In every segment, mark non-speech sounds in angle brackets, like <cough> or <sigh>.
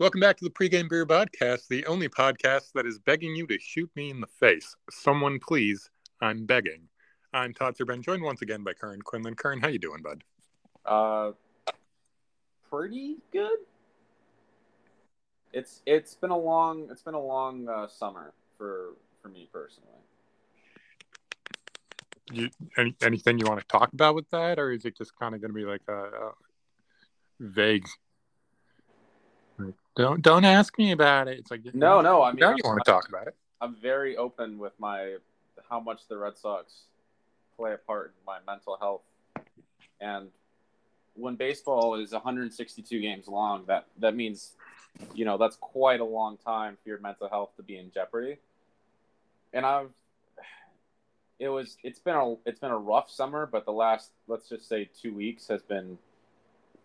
Welcome back to the Pregame Beer Podcast, the only podcast that is begging you to shoot me in the face. Someone please, I'm begging. I'm Todd Serben, joined once again by Kern Quinlan. Kern, how you doing, bud? Uh, pretty good. It's it's been a long it's been a long uh, summer for for me personally. You any, anything you want to talk about with that, or is it just kind of going to be like a, a vague? Don't don't ask me about it. It's like No, no, I mean now you want to talk about it. I'm very open with my how much the Red Sox play a part in my mental health, and when baseball is 162 games long, that that means, you know, that's quite a long time for your mental health to be in jeopardy. And I've, it was, it's been a, it's been a rough summer, but the last, let's just say, two weeks has been,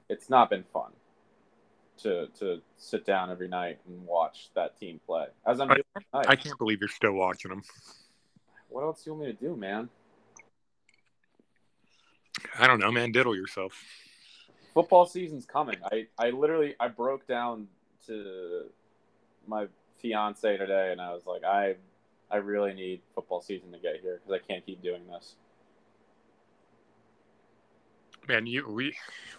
it's not been fun to to sit down every night and watch that team play. As I'm I- doing tonight. I can't believe you're still watching them. What else do you want me to do, man? I don't know, man. Diddle yourself. football season's coming. I, I literally I broke down to my fiance today and I was like I I really need football season to get here because I can't keep doing this. Man, you we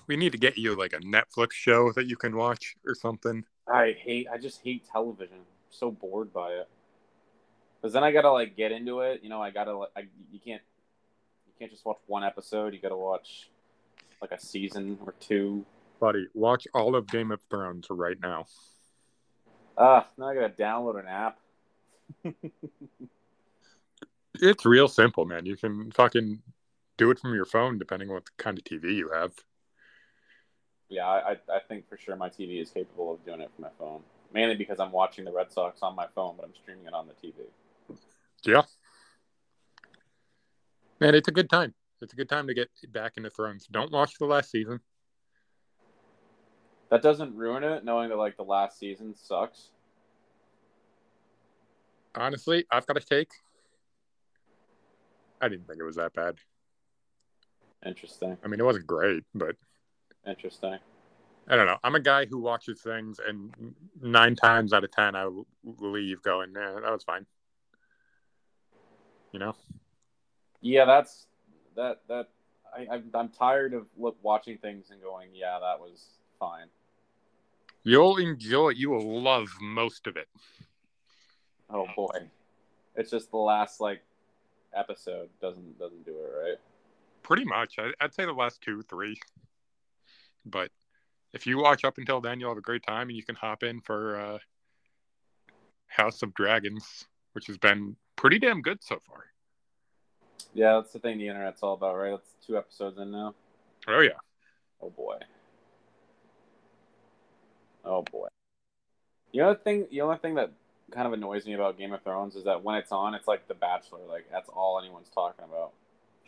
we need to get you like a Netflix show that you can watch or something. I hate I just hate television. I'm so bored by it. Cuz then I got to like get into it, you know, I got to like I, you can't you can't just watch one episode, you got to watch like a season or two. Buddy, watch all of Game of Thrones right now. Ah, now I got to download an app. <laughs> It's real simple, man. You can fucking do it from your phone, depending on what kind of TV you have. Yeah, I, I think for sure my TV is capable of doing it from my phone. Mainly because I'm watching the Red Sox on my phone, but I'm streaming it on the TV. Yeah, man, it's a good time. It's a good time to get back into Thrones. Don't watch the last season. That doesn't ruin it, knowing that like the last season sucks. Honestly, I've got a take. I didn't think it was that bad. Interesting. I mean, it wasn't great, but Interesting. I don't know. I'm a guy who watches things, and nine times out of ten, I leave going, "Yeah, that was fine." You know, Yeah, that's that that I I'm, tired of look watching things and going, yeah, that was fine. you'll enjoy. You will love most of it. Oh boy, it's just the last like episode doesn't doesn't do it right. Pretty much. I, I'd say the last two, three. But if you watch up until then, you'll have a great time, and you can hop in for uh, House of Dragons, which has been pretty damn good so far. Yeah, that's the thing the internet's all about, right? That's two episodes in now. Oh yeah, Oh boy. Oh boy. You know the thing the only thing that kind of annoys me about Game of Thrones is that when it's on, it's like The Bachelor. Like that's all anyone's talking about.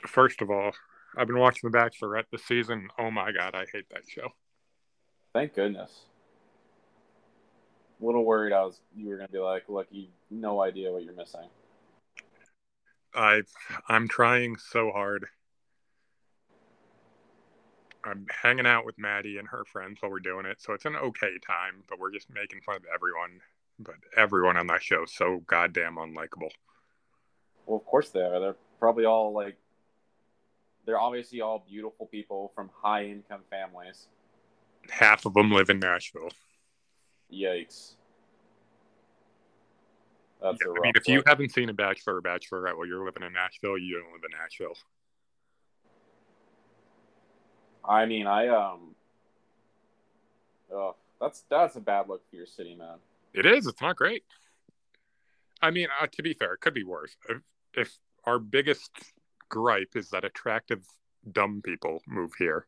first of all, I've been watching The Bachelorette this season. Oh my god, I hate that show. Thank goodness. A little worried I was you were gonna be like, look, you no idea what you're missing. I I'm trying so hard. I'm hanging out with Maddie and her friends while we're doing it, so it's an okay time. But we're just making fun of everyone. But everyone on that show is so goddamn unlikable. Well, of course they are. They're probably all like they're obviously all beautiful people from high income families. Half of them live in Nashville. Yikes. That's Yeah, I mean, if you haven't seen a Bachelor or Bachelorette while you're living in Nashville, you don't live in Nashville. I mean, I um. Oh, that's that's a bad look for your city, man. It is. It's not great. I mean, uh, to be fair, it could be worse. If, if our biggest gripe is that attractive, dumb people move here,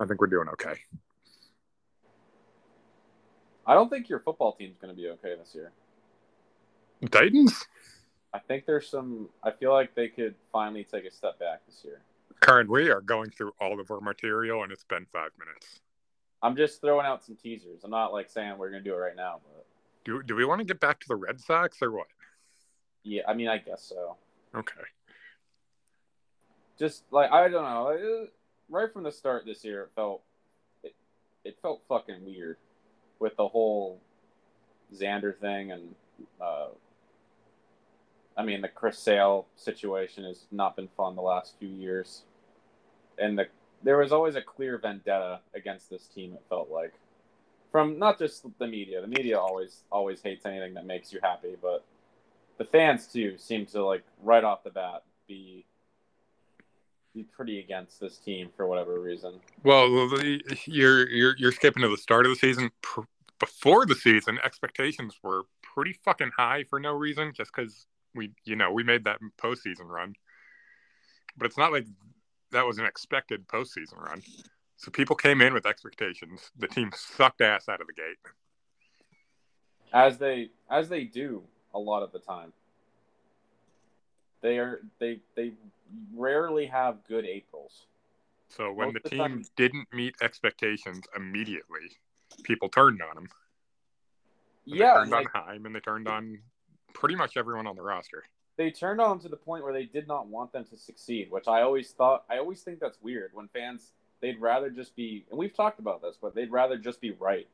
I think we're doing okay. I don't think your football team's going to be okay this year. Titans? I think there's some. I feel like they could finally take a step back this year. Karen, we are going through all of our material, and it's been five minutes. I'm just throwing out some teasers. I'm not like saying we're going to do it right now, but Do, do we want to get back to the Red Sox or what? yeah, I mean, I guess so. Okay. Just like I don't know, right from the start this year, it felt it, it felt fucking weird. with the whole Xander thing and uh, I mean the Chris Sale situation has not been fun the last few years, and the there was always a clear vendetta against this team. It felt like from not just the media. The media always always hates anything that makes you happy, but the fans too seem to like right off the bat be be pretty against this team for whatever reason. Well, you're you're you're skipping to the start of the season. Before the season, expectations were pretty fucking high for no reason, just because we you know we made that postseason run. But it's not like that was an expected postseason run. So people came in with expectations. The team sucked ass out of the gate. As they as they do a lot of the time. They are they they rarely have good Aprils. So when Most the team time, didn't meet expectations immediately, people turned on them. yeah, they turned like, on Heim and they turned on pretty much everyone on the roster. They turned on to the point where they did not want them to succeed, which I always thought I always think that's weird when fans they'd rather just be and we've talked about this, but they'd rather just be right.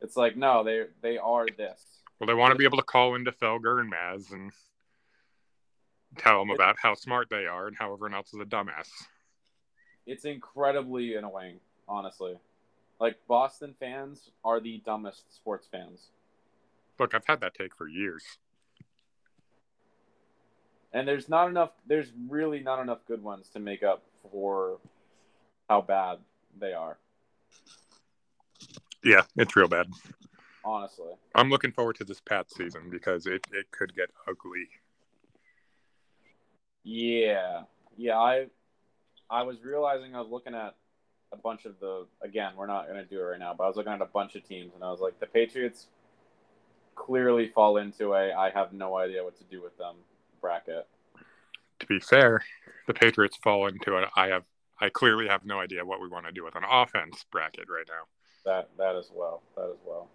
It's like no, they they are this. Well, they want to be able to call into Felger and Maz and tell them about how smart they are and how everyone else is a dumbass. It's incredibly annoying, honestly. Like Boston fans are the dumbest sports fans. Look, I've had that take for years. And there's not enough there's really not enough good ones to make up for how bad they are. Yeah, it's real bad. Honestly. I'm looking forward to this Pat season because it, it could get ugly. Yeah. Yeah, I I was realizing I was looking at a bunch of the again, we're not gonna do it right now, but I was looking at a bunch of teams and I was like, the Patriots clearly fall into a I have no idea what to do with them bracket. To be fair, the Patriots fall into a I have I clearly have no idea what we want to do with an offense bracket right now. That that as well. That as well.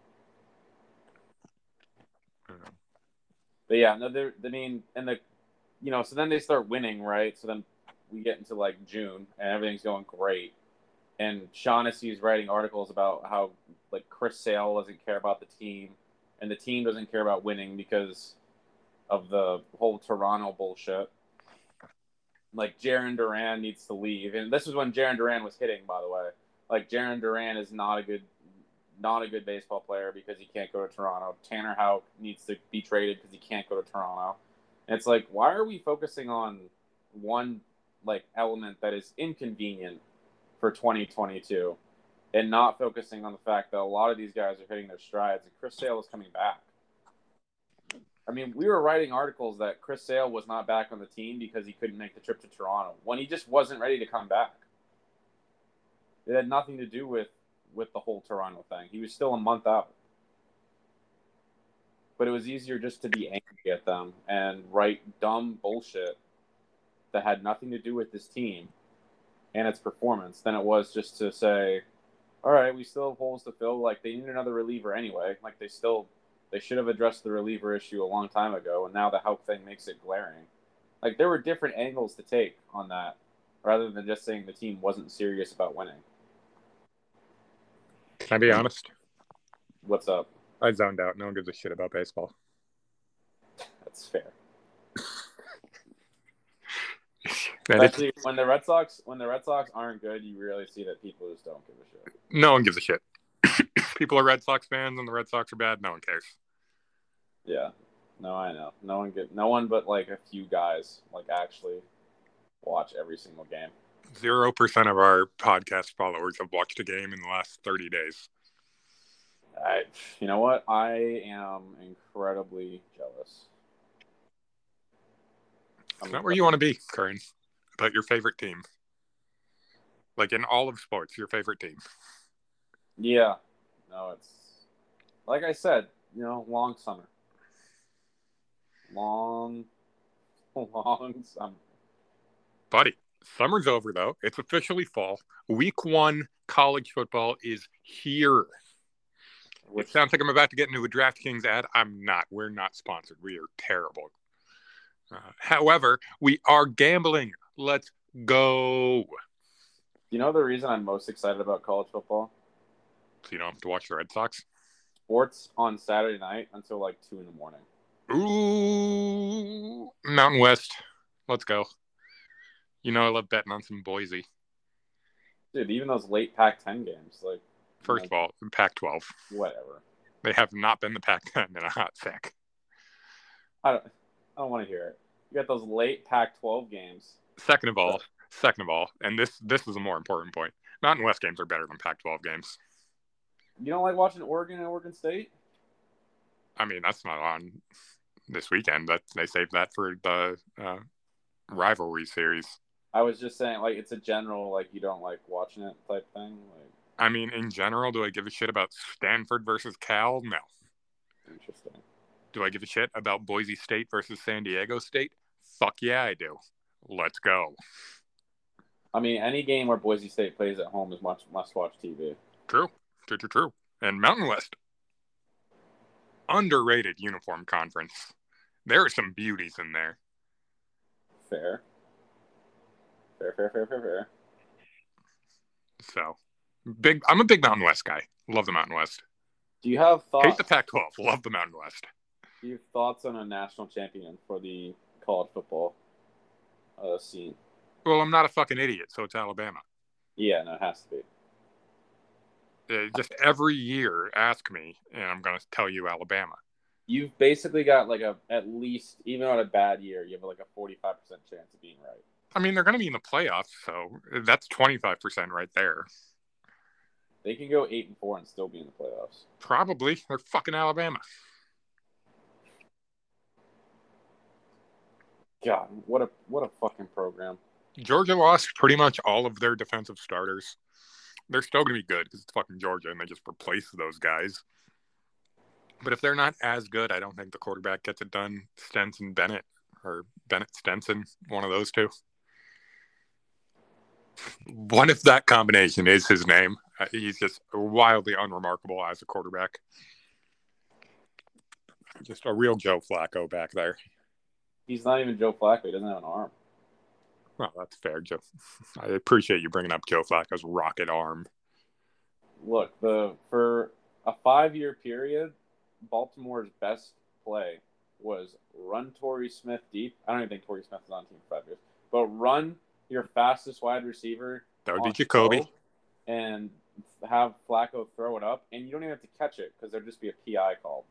But yeah, no, they're, I mean, and the you know, so then they start winning, right? So then we get into like June and everything's going great. And Shaughnessy is writing articles about how like Chris Sale doesn't care about the team and the team doesn't care about winning because of the whole Toronto bullshit. Like Jarren Duran needs to leave. And this is when Jarren Duran was hitting, by the way. Like Jarren Duran is not a good not a good baseball player because he can't go to Toronto. Tanner Houck needs to be traded because he can't go to Toronto. It's like, why are we focusing on one like element that is inconvenient for 2022 and not focusing on the fact that a lot of these guys are hitting their strides and Chris Sale is coming back. I mean, we were writing articles that Chris Sale was not back on the team because he couldn't make the trip to Toronto when he just wasn't ready to come back. It had nothing to do with with the whole Toronto thing. He was still a month out but it was easier just to be angry at them and write dumb bullshit that had nothing to do with this team and its performance than it was just to say, all right, we still have holes to fill. Like they need another reliever anyway. Like they still they should have addressed the reliever issue a long time ago, and now the Houck thing makes it glaring. Like there were different angles to take on that, rather than just saying the team wasn't serious about winning. Can I be honest? What's up? I zoned out. No one gives a shit about baseball. That's fair. <laughs> Especially when the Red Sox when the Red Sox aren't good, you really see that people just don't give a shit. No one gives a shit. <coughs> people are Red Sox fans and the Red Sox are bad. No one cares. Yeah, no, I know. No one get no one but like a few guys like actually watch every single game. Zero percent of our podcast followers have watched a game in the last thirty days. I, you know what? I am incredibly jealous. It's not where you want to be, Curran. About your favorite team. Like in all of sports, your favorite team. Yeah. No, it's like I said, you know, long summer. Long, <laughs> long summer. Buddy, summer's over though. It's officially fall. Week one college football is here. Which sounds like I'm about to get into a DraftKings ad. I'm not. We're not sponsored. We are terrible. Uh, however, we are gambling. Let's go. You know the reason I'm most excited about college football? so you don't have to watch the Red Sox. Sports on Saturday night until like two in the morning. Ooh, Mountain West. Let's go. You know I love betting on some Boise. Dude, even those late Pac-10 games, like First of all, Pac-12. whatever. They have not been the Pac-10 in a hot sec. I don't. I don't want to hear it. You got those late Pac-12 games. Second of all, second of all, and this this is a more important point. Mountain West games are better than Pac-12 games. You don't like watching Oregon and Oregon State? I mean, that's not on this weekend. That they saved that for the uh, rivalry series. I was just saying, like, it's a general, like, you don't like watching it type thing. Like, I mean, in general, do I give a shit about Stanford versus Cal? No. interesting. Do I give a shit about Boise State versus San Diego State? Fuck yeah, I do. Let's go. I mean, any game where Boise State plays at home is much must-watch TV. True, true, true, true. And Mountain West, underrated uniform conference. There are some beauties in there. Fair. Fair, fair, fair, fair, fair. So, big. I'm a big Mountain West guy. Love the Mountain West. Do you have thoughts? Hate the Pac-12. Love the Mountain West. Do you have thoughts on a national champion for the college football uh, scene? Well, I'm not a fucking idiot, so it's Alabama. Yeah, no, it has to be. Uh, just every year, ask me, and I'm going to tell you Alabama. You've basically got like a at least even on a bad year, you have like a forty five percent chance of being right. I mean, they're going to be in the playoffs, so that's 25% right there. They can go eight and four and still be in the playoffs. Probably. They're fucking Alabama. God, what a what a fucking program. Georgia lost pretty much all of their defensive starters. They're still going to be good because it's fucking Georgia and they just replace those guys. But if they're not as good, I don't think the quarterback gets it done. Stenson Bennett or Bennett Stenson, one of those two. <laughs> One if that combination is his name. Uh, he's just wildly unremarkable as a quarterback. Just a real Joe Flacco back there. He's not even Joe Flacco. He doesn't have an arm. Well, that's fair, Joe. <laughs> I appreciate you bringing up Joe Flacco's rocket arm. Look, the for a five year period, Baltimore's best play was run Torrey Smith deep. I don't even think Torrey Smith is on team for five years, but run your fastest wide receiver. That would be Jacoby. And have Flacco throw it up, and you don't even have to catch it because there'd just be a PI called.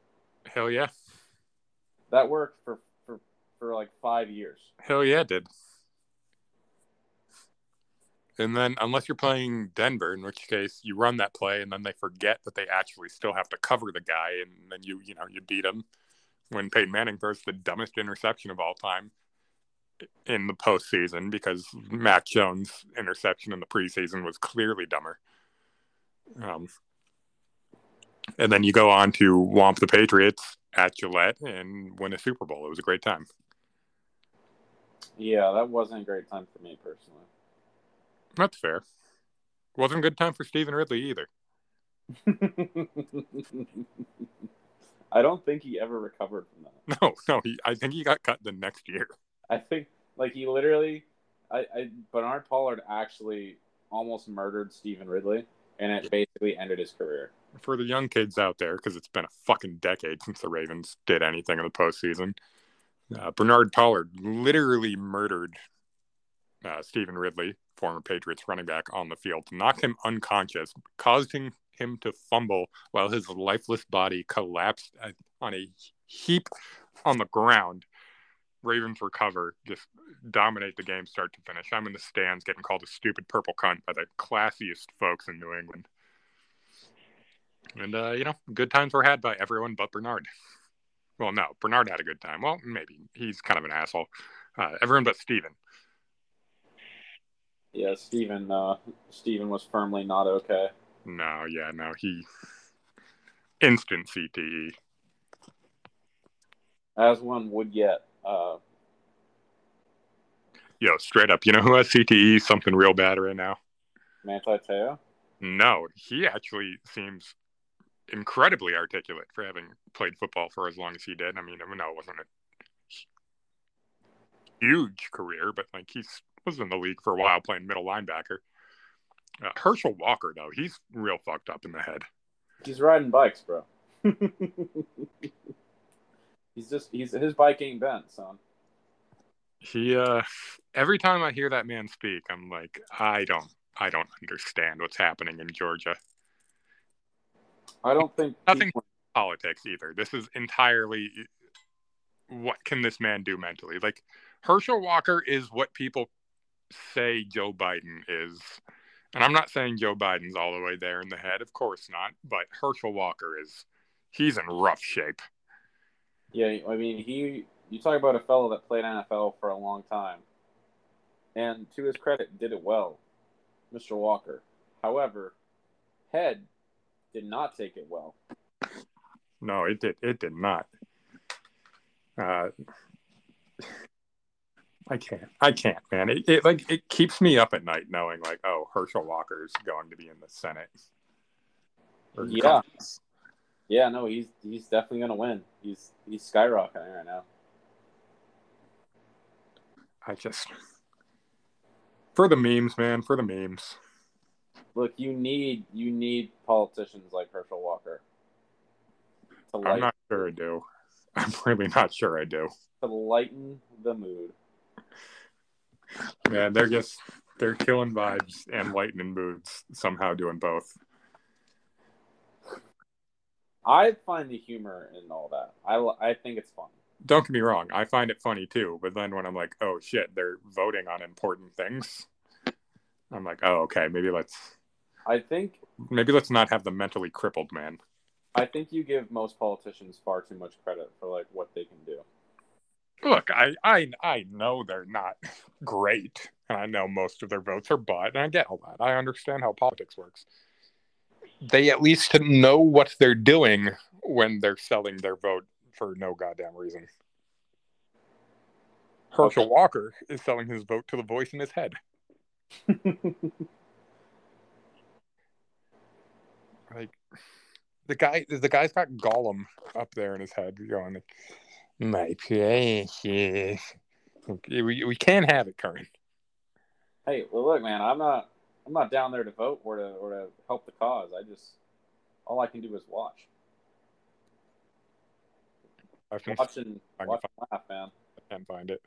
Hell yeah. That worked for for for like five years. Hell yeah, it did. And then, unless you're playing Denver, in which case you run that play, and then they forget that they actually still have to cover the guy, and then you, you know, you beat them. When Peyton Manning throws the dumbest interception of all time in the postseason, because Mac Jones' interception in the preseason was clearly dumber. Um, and then you go on to womp the Patriots at Gillette and win a Super Bowl. It was a great time. Yeah, that wasn't a great time for me personally. That's fair. Wasn't a good time for Stevan Ridley either. <laughs> I don't think he ever recovered from that. No, no, he, I think he got cut the next year. I think like he literally, I, I Bernard Pollard actually almost murdered Stevan Ridley, and it basically ended his career. For the young kids out there, because it's been a fucking decade since the Ravens did anything in the postseason, uh, Bernard Pollard literally murdered uh, Stevan Ridley, former Patriots running back, on the field, knocked him unconscious, causing him to fumble while his lifeless body collapsed uh, on a heap on the ground. Ravens recover, just dominate the game start to finish. I'm in the stands getting called a stupid purple cunt by the classiest folks in New England. And, uh, you know, good times were had by everyone but Bernard. Well, no, Bernard had a good time. Well, maybe. He's kind of an asshole. Uh, everyone but Stevan. Yeah, Stevan. Uh, Stevan was firmly not okay. No, yeah, no, he instant. CTE. as one would get. Uh, Yo, straight up, you know who has CTE? Something real bad right now. Manti Te'o. No, he actually seems incredibly articulate for having played football for as long as he did. I mean, I know it wasn't a huge career, but like he was in the league for a while playing middle linebacker. Uh, Herschel Walker, though, he's real fucked up in the head. He's riding bikes, bro. <laughs> he's just he's his bike ain't bent, son. He uh every time I hear that man speak, I'm like, I don't I don't understand what's happening in Georgia. I don't think Nothing politics either. This is entirely what can this man do mentally? Like Herschel Walker is what people say Joe Biden is. And I'm not saying Joe Biden's all the way there in the head, of course not, but Herschel Walker is he's in rough shape. Yeah, I mean, he you talk about a fellow that played NFL for a long time. And to his credit, did it well, Mr. Walker. However, head did not take it well. No, it did it did not. Uh I can't. I can't, man. It, it like it keeps me up at night knowing like, oh, Herschel Walker is going to be in the Senate. yeah. Congress. Yeah, no, he's he's definitely gonna win. He's he's skyrocketing right now. I just for the memes, man, for the memes. Look, you need you need politicians like Herschel Walker. I'm not sure I do. I'm really not sure I do. To lighten the mood. Man, they're just they're killing vibes and lightening moods somehow doing both. I find the humor in all that. I I think it's fun. Don't get me wrong, I find it funny too. But then when I'm like, oh shit, they're voting on important things, I'm like, oh okay, maybe let's. I think maybe let's not have the mentally crippled man. I think you give most politicians far too much credit for like what they can do. Look, I I I know they're not <laughs> great, and I know most of their votes are bought, and I get all that. I understand how politics works. They at least know what they're doing when they're selling their vote for no goddamn reason. Herschel. Walker is selling his vote to the voice in his head. <laughs> like the guy, the guy's got Gollum up there in his head, going like, "My precious." We we can't have it, Curran. Hey, well, look, man, I'm not I'm not down there to vote or to or to help the cause. I just all I can do is watch. I can, watch and, I watch and laugh, man. I find it.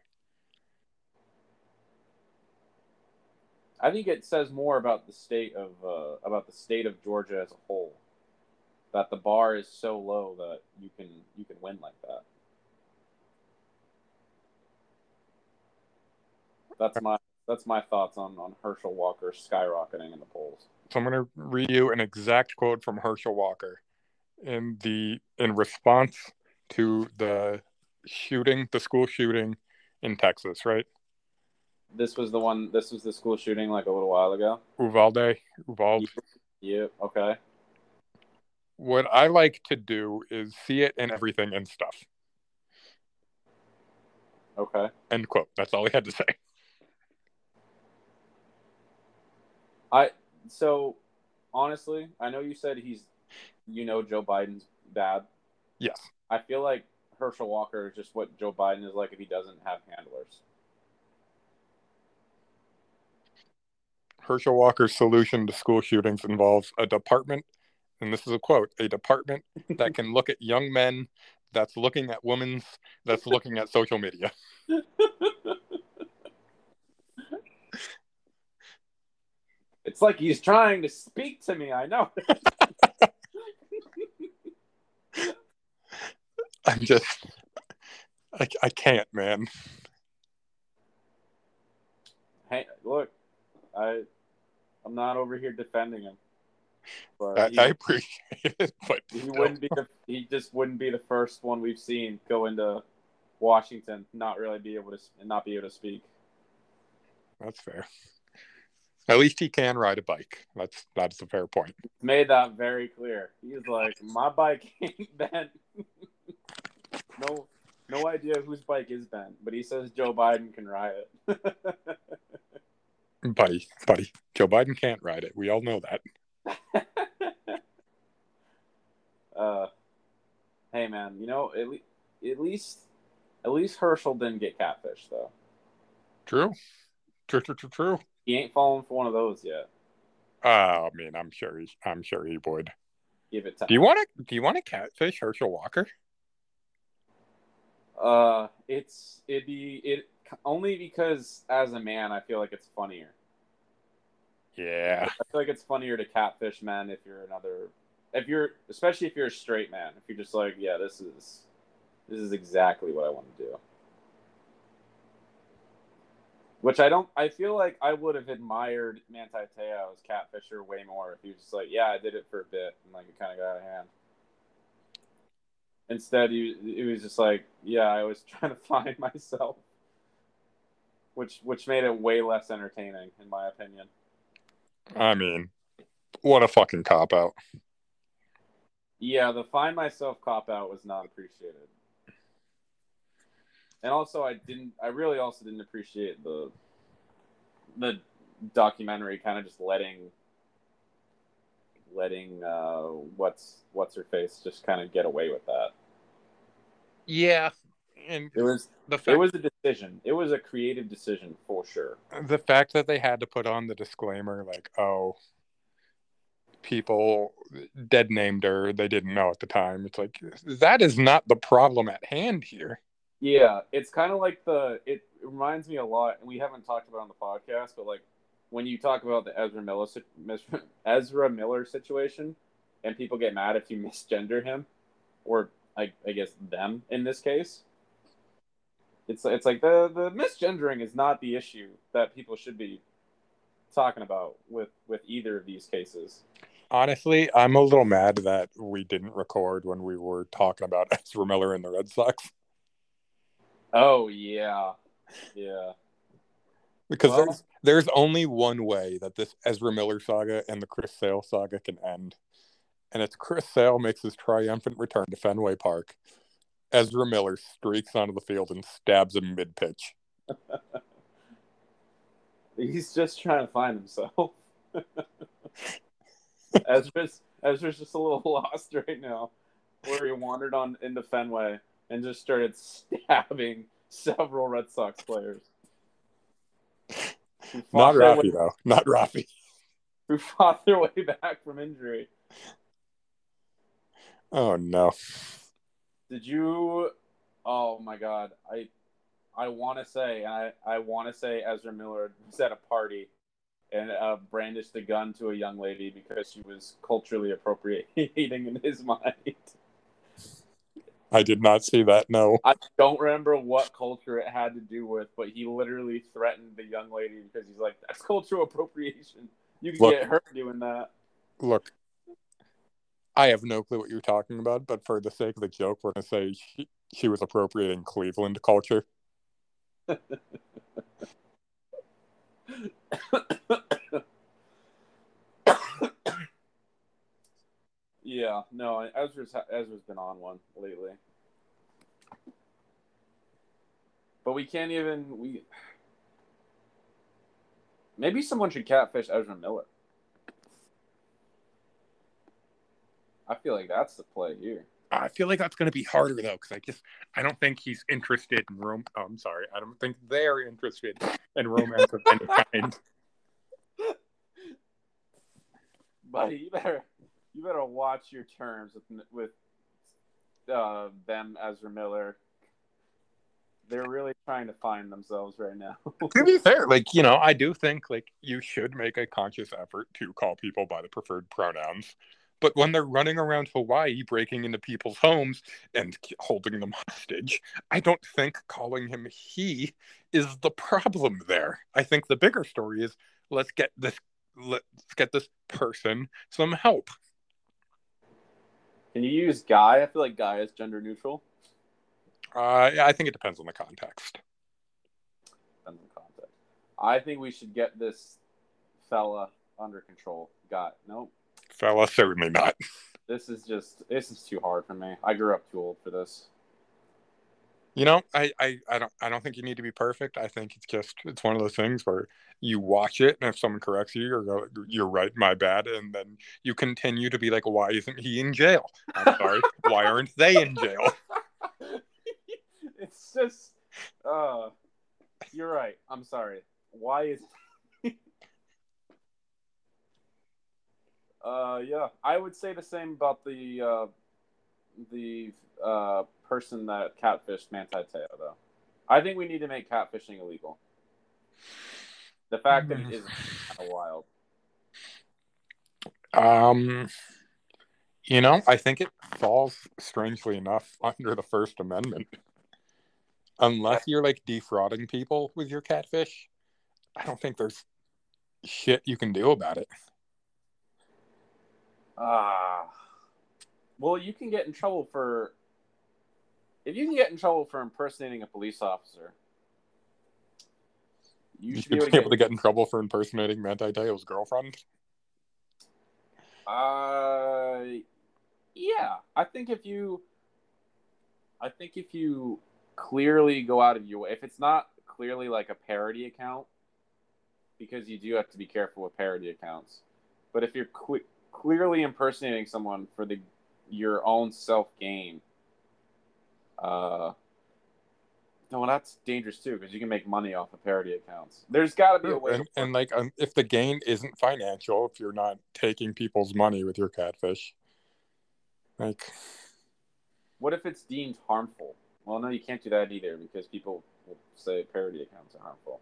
I think it says more about the state of uh, about the state of Georgia as a whole. That the bar is so low that you can you can win like that. That's my that's my thoughts on on Herschel Walker skyrocketing in the polls. So I'm going to read you an exact quote from Herschel Walker in the in response to the shooting, the school shooting in Texas, right? This was the one. This was the school shooting like a little while ago. Uvalde, Uvalde. Yep. Okay. What I like to do is see it in everything and stuff. Okay. End quote. That's all he had to say. I so honestly, I know you said he's you know Joe Biden's bad. Yes. I feel like Herschel Walker is just what Joe Biden is like if he doesn't have handlers. Herschel Walker's solution to school shootings involves a department, and this is a quote, a department that can look at young men, that's looking at women's, that's looking at social media. <laughs> It's like he's trying to speak to me. I know. <laughs> I'm just, I, I can't, man. Hey, look, I, I'm not over here defending him. But I, he, I appreciate it, <laughs> but he still. wouldn't be. The, he just wouldn't be the first one we've seen go into Washington, not really be able to, and not be able to speak. That's fair. At least he can ride a bike. That's that's a fair point. Made that very clear. He's like, my bike <laughs> ain't bent. <laughs> no, no idea whose bike is bent, but he says Joe Biden can ride it. <laughs> buddy, buddy, Joe Biden can't ride it. We all know that. uh, hey man, you know at, le- at least at least Herschel didn't get catfish though. True, true, true, true, true. He ain't fallen for one of those yet. Uh, I mean, I'm sure he's. I'm sure he would. give it time. Do you want to? Do you want to catfish Herschel Walker? Uh, it's it'd be it only because as a man, I feel like it's funnier. Yeah. I feel like it's funnier to catfish men if you're another, if you're especially if you're a straight man. If you're just like, yeah, this is this is exactly what I want to do. Which I don't. I feel like I would have admired Manti Te'o's catfisher way more if he was just like, yeah, I did it for a bit and like it kind of got out of hand. Instead, he it was just like, yeah, I was <laughs> trying to find <laughs> myself, which which made it way less entertaining, in my opinion. I mean, what a fucking cop out. Yeah, the find myself cop out was not appreciated. And also I didn't I really also didn't appreciate the the documentary kind of just letting letting uh what's what's her face just kind of get away with that. Yeah, and It was the it was a decision. It was a creative decision for sure. the fact that they had to put on the disclaimer, like, oh, people dead named her, they didn't know at the time. It's like that is not the problem at hand here. Yeah, it's kind of like the. It reminds me a lot, and we haven't talked about on the podcast, but like when you talk about the Ezra Miller, <laughs> Ezra Miller situation, and people get mad if you misgender him, or I, I guess them in this case. It's it's like the the misgendering is not the issue that people should be talking about with with either of these cases. Honestly, I'm a little mad that we didn't record when we were talking about <laughs> Ezra Miller and the Red Sox Oh yeah, yeah. because Well- there's there's only one way that this Ezra Miller saga and the Chris Sale saga can end, and it's Chris Sale makes his triumphant return to Fenway Park. Ezra Miller streaks onto the field and stabs him mid pitch. <laughs> He's just trying to find himself. <laughs> Ezra's Ezra's just a little <laughs> lost right now, where he wandered on into Fenway and just started stabbing <laughs> several Red Sox players. Not Rafi way- though. Not Rafi. Who fought their way back from injury? Oh no. Did you? Oh my God! I I want to say I I want to say Ezra Miller was at a party and uh, brandished a gun to a young lady because she was culturally appropriating <laughs> in his mind. I did not see that. No. I don't remember what culture it had to do with, but he literally threatened the young lady because he's like, "That's cultural appropriation. You can Look. get hurt doing that." Look, I have no clue what you're talking about, but for the sake of the joke, we're gonna say she, she was appropriating Cleveland culture. Yeah, no, Ezra's Ezra's been on one lately, but we can't even we. Maybe someone should catfish Ezra Miller. I feel like that's the play here. I feel like that's gonna be harder though, because I just I don't think he's interested in rom. Oh, I'm sorry, I don't think they're interested in romance of any kind. <laughs> Buddy, you better you better watch your terms with with uh, them Ezra Miller. They're really trying to find themselves right now. <laughs> to be fair, like you know, I do think like you should make a conscious effort to call people by the preferred pronouns. But when they're running around Hawaii, breaking into people's homes and holding them hostage, I don't think calling him he is the problem there. I think the bigger story is let's get this let's get this person some help. Can you use guy? I feel like guy is gender neutral. Uh, I think it depends on the context. Depends on context. I think we should get this fella under control. Got nope. Fella, certainly not. <laughs> This is just this is too hard for me. I grew up too old for this. You know, I, I, I don't I don't think you need to be perfect. I think it's just it's one of those things where you watch it and if someone corrects you, you're you're right, my bad, and then you continue to be like, why isn't he in jail? I'm sorry, why aren't they in jail? <laughs> it's just uh you're right. I'm sorry. Why is <laughs> Uh, yeah, I would say the same about the uh, the uh, person that catfished Manti Te'o, though. I think we need to make catfishing illegal. The fact that it is kind of wild. Um, you know, I think it falls strangely enough <laughs> under the First Amendment. Unless you're like defrauding people with your catfish, I don't think there's shit you can do about it. Ah. Well, you can get in trouble for if you can get in trouble for impersonating a police officer. You, you should be able, to, able get... to, get... in trouble for impersonating Manti Te'o's girlfriend. Uh, yeah. I think if you, I think if you clearly go out of your way, if it's not clearly like a parody account, because you do have to be careful with parody accounts. But if you're qu- clearly impersonating someone for the your own self gain, uh, no, well, that's dangerous too because you can make money off of parody accounts. There's got to be a way. And, and like, um, if the gain isn't financial, if you're not taking people's money with your catfish, like, what if it's deemed harmful? Well, no, you can't do that either because people will say parody accounts are harmful.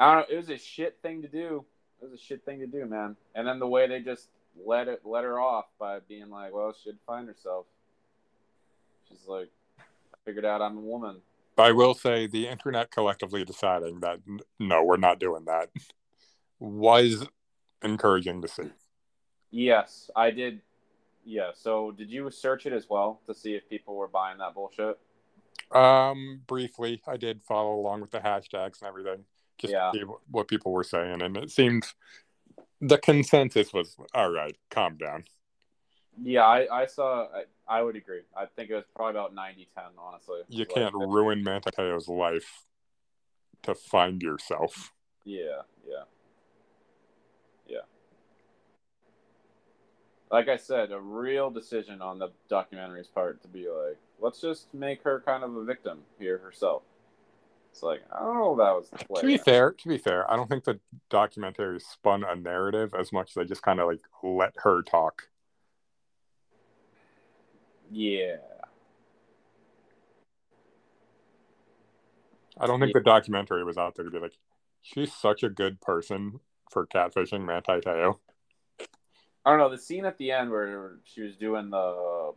I don't know. It was a shit thing to do. It was a shit thing to do, man. And then the way they just let it let her off by being like, "Well, she'd find herself." She's like, "I figured out I'm a woman." I will say the internet collectively deciding that no, we're not doing that was encouraging to see. Yes, I did. Yeah. So, did you search it as well to see if people were buying that bullshit? Um, briefly, I did follow along with the hashtags and everything just yeah. what people were saying, and it seemed the consensus was all right. Calm down. Yeah, I, I saw. I, I would agree. I think it was probably about 90 10, honestly. You can't ruin Manti life to find yourself. Yeah, yeah. Yeah. Like I said, a real decision on the documentary's part to be like, let's just make her kind of a victim here herself. It's like I don't know that was the play. To be fair, to be fair, I don't think the documentary spun a narrative as much as they just kind of like let her talk. Yeah. I don't think yeah. the documentary was out there to be like, she's such a good person for catfishing Manti Te'o. I don't know the scene at the end where she was doing the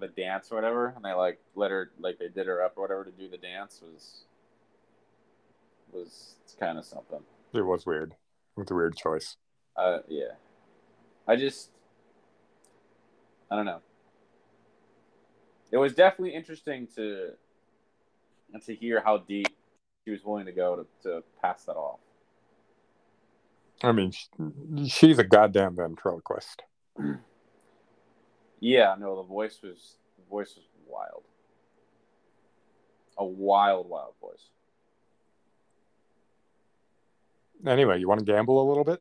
the dance or whatever, and they like let her like they did her up or whatever to do the dance was was kind of something. It was weird. It was a weird choice. Uh, yeah. I just, I don't know. It was definitely interesting to to hear how deep she was willing to go to, to pass that off. I mean, she's a goddamn ventriloquist. yeah, no, the voice was the voice was wild. A wild, wild voice. Anyway, you want to gamble a little bit?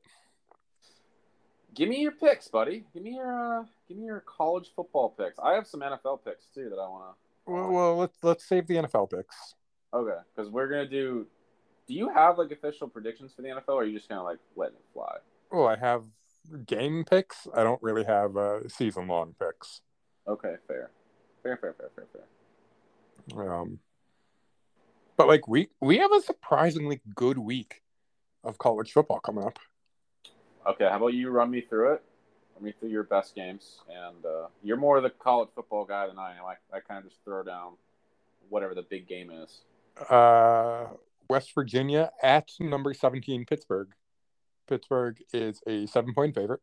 Give me your picks, buddy. Give me your uh, give me your college football picks. I have some NFL picks too that I want to. Well, well, let's let's save the NFL picks. Okay, because we're gonna do. Do you have like official predictions for the NFL, or are you just kind of like letting it fly? Well, I have game picks. I don't really have uh, season long picks. Okay, fair, fair, fair, fair, fair, fair. Um, but like we we have a surprisingly good week of college football coming up. Okay, how about you run me through it? Run me through your best games, and uh, you're more the college football guy than I am. I, I kind of just throw down whatever the big game is. Uh, West Virginia at number 17 Pittsburgh. Pittsburgh is a seven point favorite.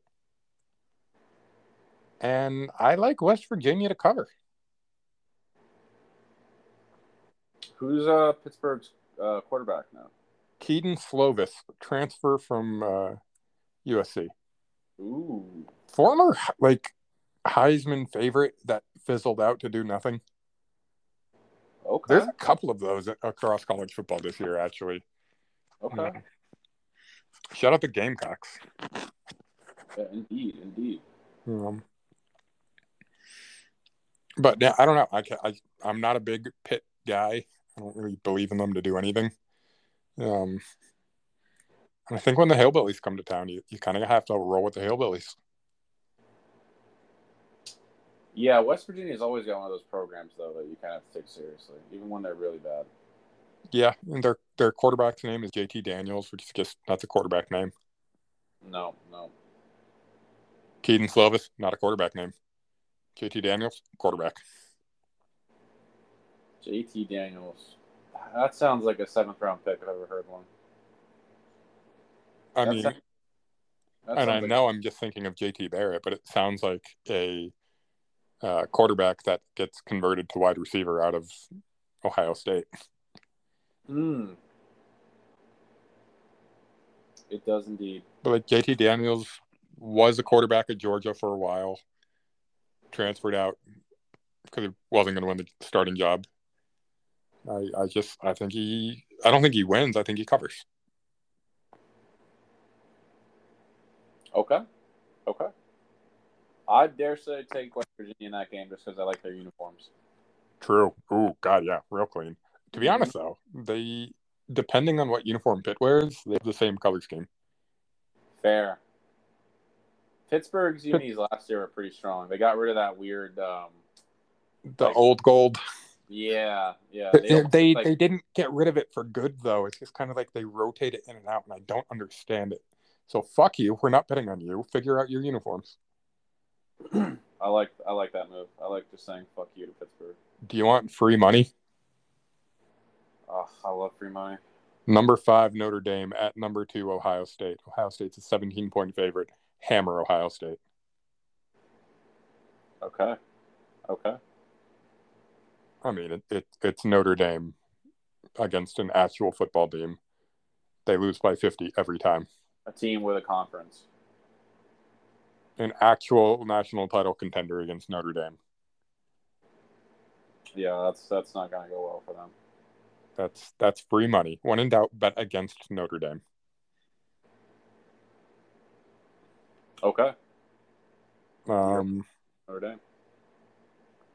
And I like West Virginia to cover. Who's uh, Pittsburgh's uh, quarterback now? Kedon Slovis, transfer from uh, USC. Ooh. Former like Heisman favorite that fizzled out to do nothing. Okay. There's a couple of those across college football this year, actually. Okay. shout out to Gamecocks. Yeah, indeed, indeed. Um, but yeah, I don't know. I, I I'm not a big Pitt guy. I don't really believe in them to do anything. Um, And I think when the Hillbillies come to town, you, you kind of have to roll with the Hillbillies. Yeah, West Virginia's always got one of those programs though that you kind of have to take seriously, even when they're really bad. Yeah, and their their quarterback's name is JT Daniels, which is just that's a quarterback name. No, no. Kedon Slovis, not a quarterback name. JT Daniels, quarterback. JT Daniels. That sounds like a seventh round pick if I've ever heard one. I That mean, sounds- and I like- know I'm just thinking of JT Barrett, but it sounds like a uh, quarterback that gets converted to wide receiver out of Ohio State. Hmm. It does indeed. But like JT Daniels was a quarterback at Georgia for a while, transferred out because he wasn't going to win the starting job. I, I just I think he I don't think he wins. I think he covers. Okay. Okay. I dare say take West Virginia in that game just because I like their uniforms. True. Oh God, yeah, real clean. To be Mhm. honest though, they depending on what uniform Pitt wears, they have the same color scheme. Fair. Pittsburgh's unis <laughs> last year were pretty strong. They got rid of that weird. Um, The Like- old gold. Yeah, yeah. They they, like- they didn't get rid of it for good though. It's just kind of like they rotate it in and out, and I don't understand it. So fuck you. We're not betting on you. Figure out your uniforms. <clears throat> I like I like that move. I like just saying fuck you to Pittsburgh. Do you want free money? Oh, I love free money. Number five, Notre Dame at number two, Ohio State. Ohio State's a 17 point favorite. Hammer Ohio State. Okay. Okay. I mean, it, it it's Notre Dame against an actual football team. They lose by 50 every time. A team with a conference. An actual national title contender against Notre Dame. Yeah, that's that's not gonna go well for them. That's that's free money. When in doubt, bet against Notre Dame. Okay. Um, Notre Dame.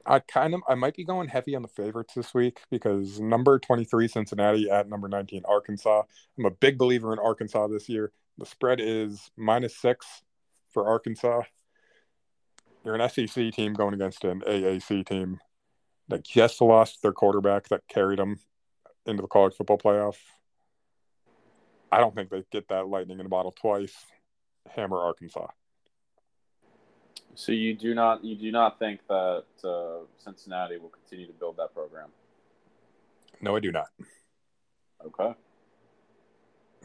I kind of I might be going heavy on the favorites this week because number 23 Cincinnati at number 19 Arkansas. I'm a big believer in Arkansas this year. The spread is minus six for Arkansas. You're an SEC team going against an AAC team that just lost their quarterback that carried them into the college football playoff. I don't think they get that lightning in a bottle twice. Hammer Arkansas. So you do not you do not think that uh, Cincinnati will continue to build that program? No, I do not. Okay.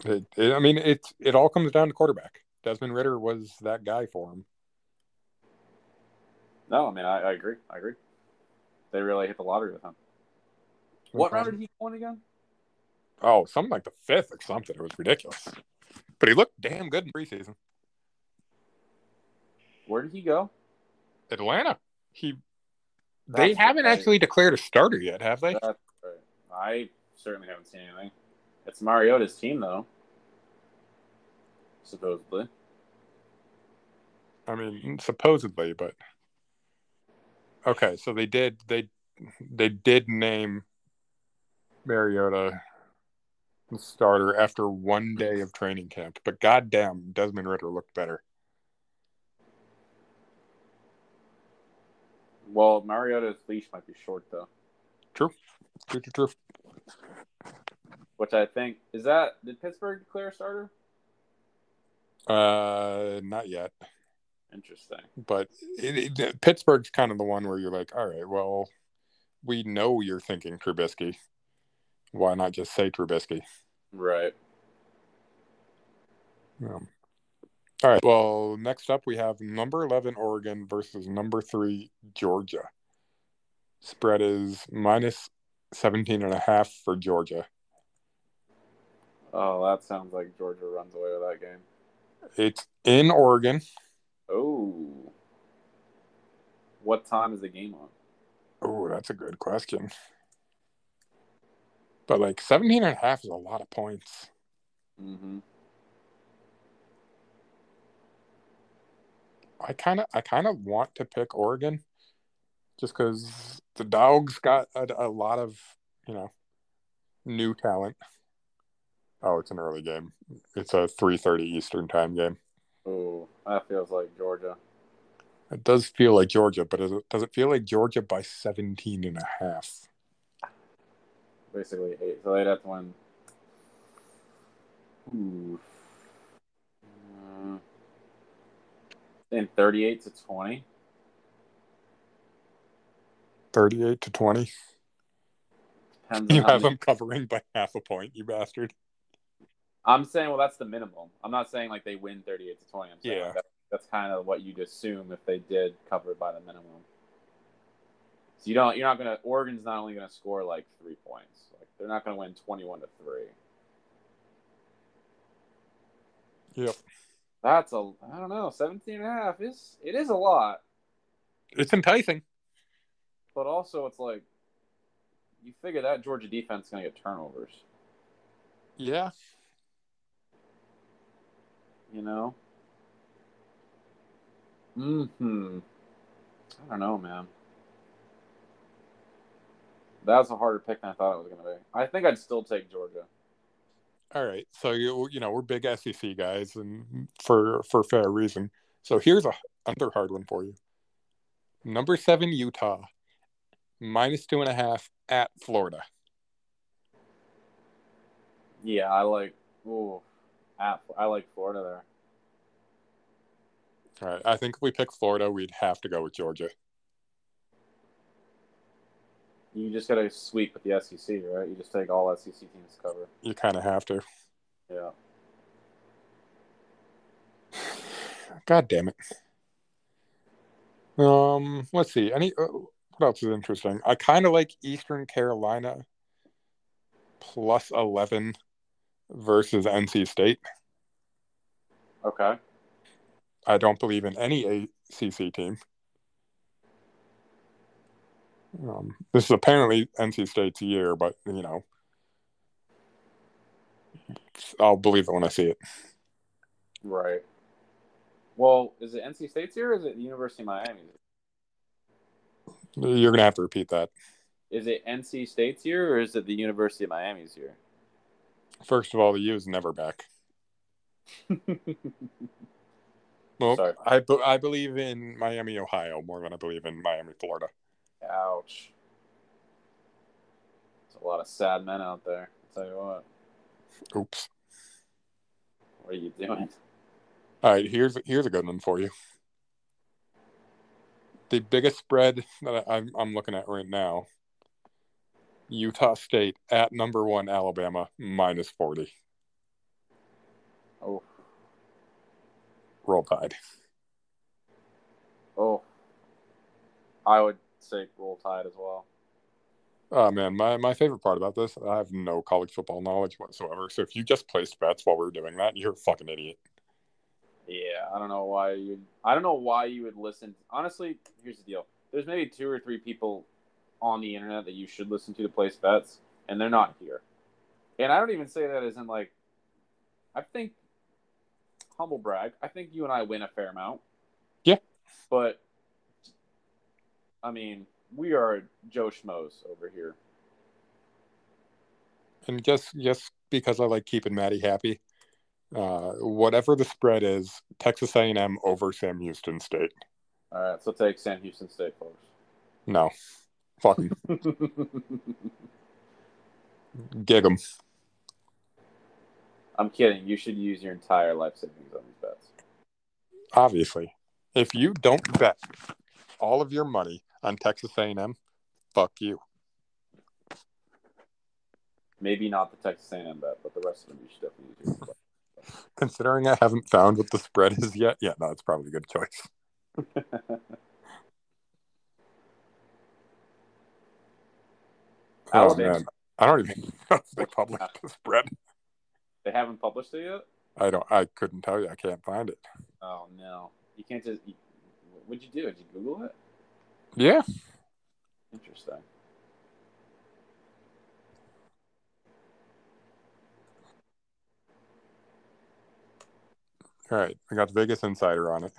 It, it, I mean, it it all comes down to quarterback. Desmond Ridder was that guy for him. No, I mean I, I agree. I agree. They really hit the lottery with him. What round did he go in again? Oh, something like the fifth or something. It was ridiculous. But he looked damn good in preseason. Where did he go? Atlanta. He. They haven't right. actually declared a starter yet, have they? Right. I certainly haven't seen anything. It's Mariota's team though. Supposedly. I mean, supposedly, but okay. So they did. They they did name Mariota the starter after one day of training camp. But goddamn, Desmond Ridder looked better. Well, Mariota's leash might be short though. True, true, true, true. Which I think is that did Pittsburgh declare a starter? Uh, not yet. Interesting. but it, it, Pittsburgh's kind of the one where you're like, all right, well, we know you're thinking Trubisky. Why not just say Trubisky? Right. Um, all right. Well, next up we have number 11 Oregon versus number 3 Georgia. Spread is minus 17 and a half for Georgia. Oh, that sounds like Georgia runs away with that game. It's in Oregon. Oh. What time is the game on? Oh, that's a good question. But like 17 and a half is a lot of points. Mm-hmm. I kind of I kind of want to pick Oregon just cuz the Dogs got a, a lot of, you know, new talent. Oh, it's an early game. It's a 3:30 Eastern time game. Oh, that feels like Georgia. It does feel like Georgia, but does it, does it feel like Georgia by 17 and a half? Basically eight. So they'd have to win. Ooh. In 38 to 20. 38 to 20. Depends You have many- them covering by half a point, you bastard. I'm saying, well, that's the minimum. I'm not saying like they win 38 to 20. I'm saying Yeah. like, that, that's kind of what you'd assume if they did cover by the minimum. So you don't, you're not gonna. Oregon's not only gonna score like three points. Like they're not gonna win 21 to three. Yep. That's a, I don't know, 17 and a half is it is a lot, It's enticing. but also it's like you figure that Georgia defense is gonna get turnovers. Yeah. You know. Hmm. I don't know, man. That's a harder pick than I thought it was gonna be. I think I'd still take Georgia. All right. So you you know, we're big SEC guys and for for fair reason. So here's a another hard one for you. Number seven, Utah. Minus two and a half at Florida. Yeah, I like. Ooh, at, I like Florida there. All right. I think if we pick Florida, we'd have to go with Georgia. You just got to sweep with the SEC, right? You just take all SEC teams to cover. You kind of have to. Yeah. God damn it. Um, let's see. Any uh, what else is interesting? I kind of like Eastern Carolina plus 11 versus NC State. Okay. I don't believe in any ACC team. Um, this is apparently NC State's year, but you know, I'll believe it when I see it. Right. Well, is it NC State's year? or is it the University of Miami? You're gonna have to repeat that. Is it NC State's year or is it the University of Miami's year? First of all, the U is never back. <laughs> Well, Sorry. I I believe in Miami, Ohio more than I believe in Miami, Florida. Ouch. There's a lot of sad men out there. I'll tell you what. Oops. What are you doing? All right, here's here's a good one for you. The biggest spread that I- I'm I'm looking at right now. Utah State at number one Alabama minus forty. Oh, Roll Tide. oh. I would say roll tide as well. Oh man, my, my favorite part about this, I have no college football knowledge whatsoever. So if you just placed bets while we were doing that, you're a fucking idiot. Yeah, I don't know why you. I don't know why you would listen. Honestly, here's the deal. There's maybe two or three people on the internet that you should listen to to place bets, and they're not here. And I don't even say that as in like. I think, humble brag. I think you and I win a fair amount. Yeah. But, I mean, we are Joe Schmoes over here. And just just because I like keeping Maddie happy, uh, whatever the spread is, Texas A&M over Sam Houston State. All right, so take Sam Houston State, folks. No, fuck 'em. <laughs> gig. I'm kidding. You should use your entire life savings on these bets. Obviously, if you don't bet all of your money on Texas A&M, fuck you. Maybe not the Texas A&M bet, but the rest of them you should definitely use. your. Considering I haven't found what the spread is yet, yeah, no, it's probably a good choice. <laughs> Oh man, I don't even <laughs> know if they published the spread. They haven't published it yet. I don't. I couldn't tell you. I can't find it. Oh no, you can't just. You, what'd you do? Did you Google it? Yeah, Interesting. all right. I got the Vegas Insider on it.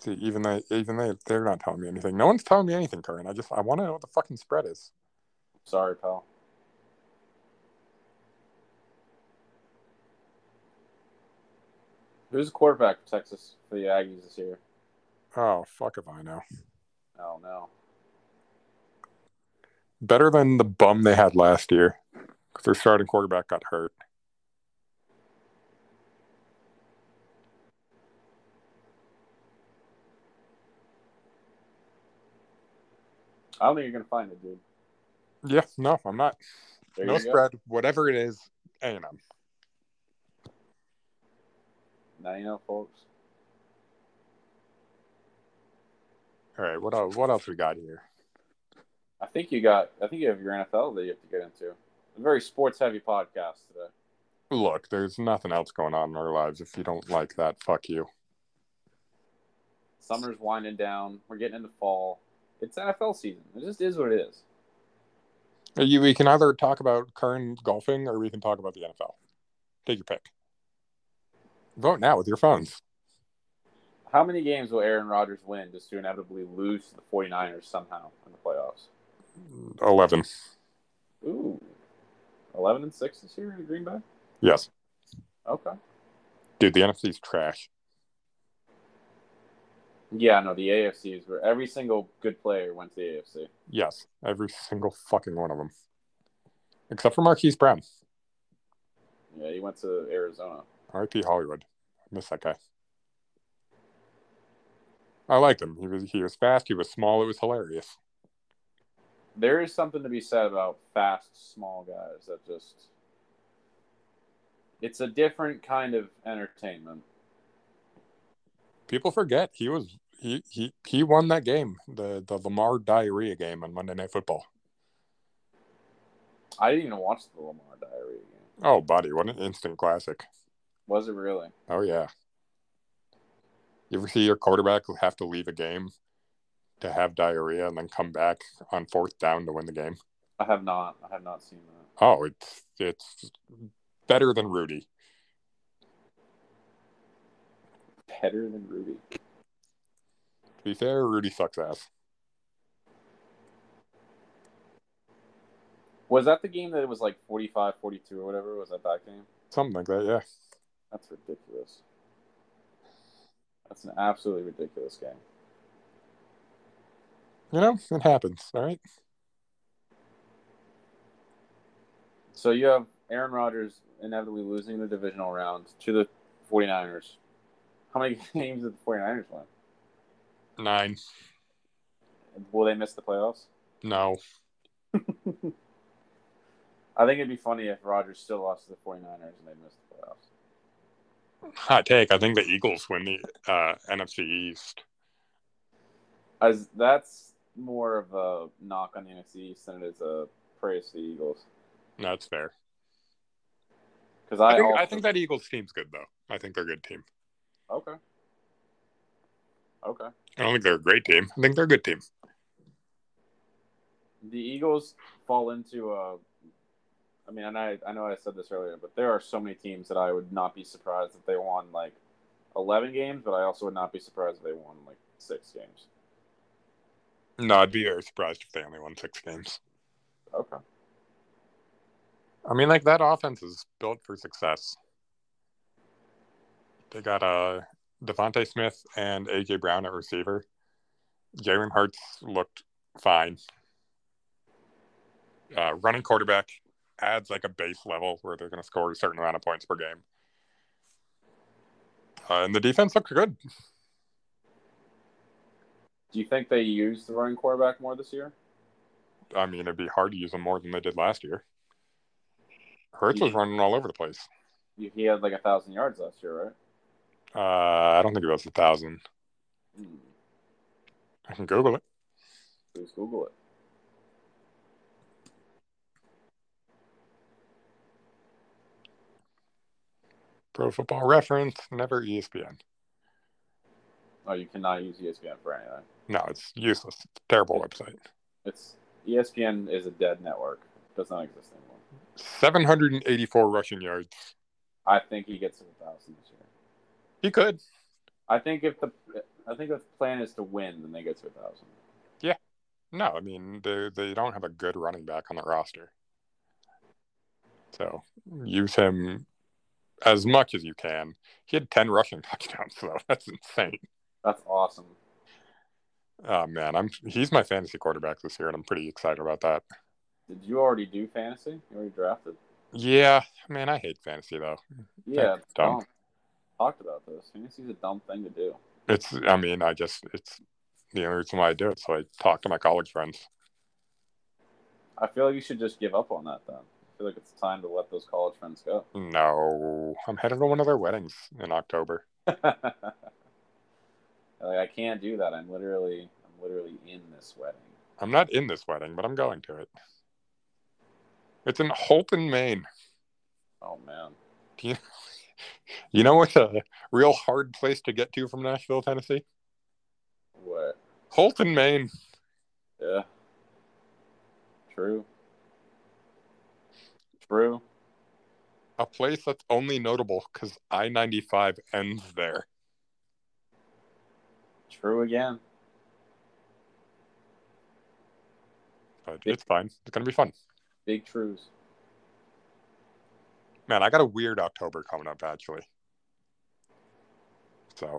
See, even they, even they, they're not telling me anything. No one's telling me anything, Curran. I just, I want to know what the fucking spread is. Sorry, pal. Who's the quarterback for Texas for the Aggies this year? Oh, fuck if I know. Oh no. Better than the bum they had last year because their starting quarterback got hurt. I don't think you're gonna find it, dude. Yeah, no, I'm not. There no you go. spread, whatever it is, A and M. Now you know, folks. All right, what else? What else we got here? I think you got. I think you have your NFL that you have to get into. A very sports heavy podcast today. Look, there's nothing else going on in our lives. If you don't like that, fuck you. Summer's winding down. We're getting into fall. It's NFL season. It just is what it is. You, we can either talk about current golfing or we can talk about the NFL. Take your pick. Vote now with your phones. How many games will Aaron Rodgers win just to inevitably lose to the 49ers somehow in the playoffs? 11. Ooh. 11 and 6 this year in Green Bay? Yes. Okay. Dude, the NFC's trash. Yeah, no, the AFC is where every single good player went to the AFC. Yes. Every single fucking one of them. Except for Marquise Brown. Yeah, he went to Arizona. RIP Hollywood. I miss that guy. I liked him. He was he was fast, he was small, it was hilarious. There is something to be said about fast, small guys that just. It's a different kind of entertainment. People forget he was he he he won that game, the the Lamar diarrhea game on Monday Night Football. I didn't even watch the Lamar diarrhea game. Oh, buddy, what an instant classic. Was it really? Oh yeah. You ever see your quarterback have to leave a game to have diarrhea and then come back on fourth down to win the game? I have not. I have not seen that. Oh, it's it's better than Rudy. Better than Ruby. To be fair, Rudy sucks ass. Was that the game that it was like 45 42 or whatever? Was that that game? Something like that, yeah. That's ridiculous. That's an absolutely ridiculous game. You know, it happens, all right? So you have Aaron Rodgers inevitably losing the divisional round to the 49ers. How many <laughs> games did the 49ers win? Nine. Will they miss the playoffs? No. <laughs> I think it'd be funny if Rodgers still lost to the 49ers and they missed the playoffs. <laughs> Hot take. I think the Eagles win the uh, NFC East. As that's more of a knock on the NFC East than it is a praise to the Eagles. No, That's fair. Because I I, think, also, I think that Eagles team's good though. I think they're a good team. okay, okay. I don't think they're a great team. I think they're a good team. The Eagles fall into a. I mean, and I I know I said this earlier, but there are so many teams that I would not be surprised if they won like eleven games, but I also would not be surprised if they won like six games. No, I'd be very surprised if they only won six games. Okay. I mean, like that offense is built for success. They got uh DeVonta Smith and AJ Brown at receiver. Jalen Hurts looked fine. Uh, running quarterback adds like a base level where they're going to score a certain amount of points per game. Uh, and the defense looked good. Do you think they use the running quarterback more this year? I mean, it'd be hard to use them more than they did last year. Hurts was running all over the place. He he had like a thousand yards last year, right? Uh, I don't think it was a thousand. Hmm. I can Google it. Please Google it. Pro Football Reference, never ESPN. Oh, you cannot use ESPN for anything. No, it's useless. It's a terrible website. It's ESPN is a dead network. It does not exist anymore. 784 rushing yards. I think he gets to a thousand this year. He could. I think if the I think if the plan is to win, then they get to a thousand. Yeah. No, I mean they they don't have a good running back on the roster. So use him as much as you can. He had ten rushing <laughs> touchdowns, though. That's insane. That's awesome. Oh man, I'm he's my fantasy quarterback this year, and I'm pretty excited about that. Did you already do fantasy? You already drafted? Yeah, man, I hate fantasy though. Yeah, it's dumb. dumb. Talked about this. Fantasy's a dumb thing to do. It's I mean, I just it's the only reason why I do it. So I talk to my college friends. I feel like you should just give up on that then. Feel like it's time to let those college friends go. No, I'm headed to one of their weddings in October. <laughs> like I can't do that. I'm literally I'm literally in this wedding. I'm not in this wedding, but I'm going to it. It's in Houlton, Maine. Oh man. Do you, <laughs> you know what's a real hard place to get to from Nashville, Tennessee? What? Houlton, Maine. Yeah. True. True. A place that's only notable because I 95 ends there. True again. But it's fine. It's going to be fun. Big truths. Man, I got a weird October coming up, actually. So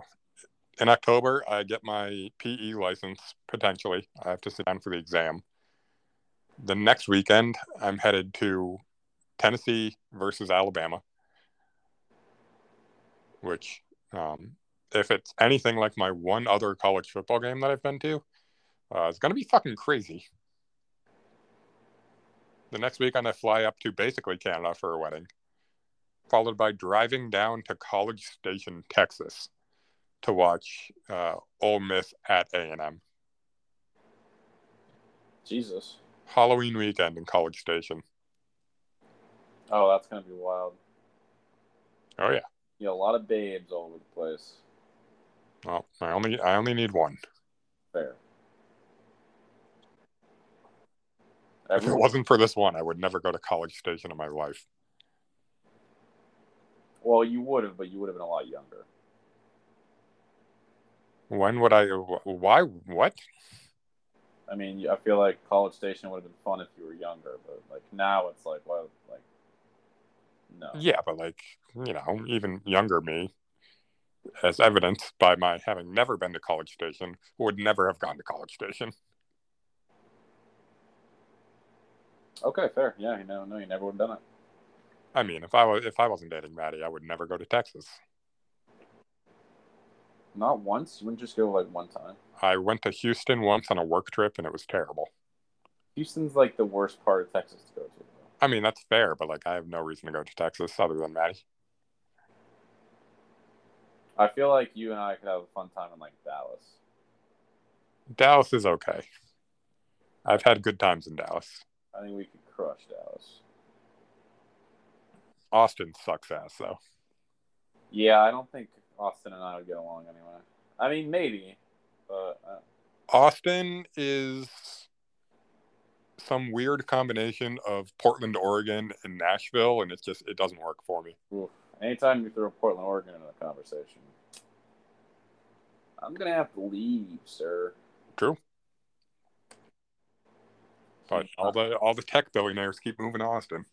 in October, I get my PE license potentially. I have to sit down for the exam. The next weekend, I'm headed to Tennessee versus Alabama, which, um, if it's anything like my one other college football game that I've been to, uh, it's going to be fucking crazy. The next weekend, I'm gonna fly up to basically Canada for a wedding, followed by driving down to College Station, Texas, to watch uh, Ole Miss at A and M. Jesus. Halloween weekend in College Station. Oh, that's gonna be wild. Oh yeah. Yeah, a lot of babes all over the place. Well, I only I only need one. Fair. If it wasn't for this one, I would never go to College Station in my life. well, you would have, but you would have been a lot younger. When would I? Why? What? I mean, I feel like College Station would have been fun if you were younger, but like now it's like, well, like, no. Yeah, but like you know, even younger me, as evidenced by my having never been to College Station, would never have gone to College Station. Okay, fair. Yeah, you know, no, you never would have done it. I mean, if I was if I wasn't dating Maddie, I would never go to Texas. Not once. You wouldn't just go like one time. I went to Houston once on a work trip, and it was terrible. Houston's like the worst part of Texas to go to. I mean, that's fair, but like I have no reason to go to Texas other than Maddie. I feel like you and I could have a fun time in like Dallas. Dallas is okay. I've had good times in Dallas. I think we could crush Dallas. Austin sucks ass though. Yeah, I don't think Austin and I would get along anyway. I mean, maybe, but uh, Austin is some weird combination of Portland, Oregon, and Nashville, and it just it doesn't work for me. anytime you throw Portland, Oregon into the conversation, I'm gonna have to leave, sir. True. But all the all the tech billionaires keep moving to Austin.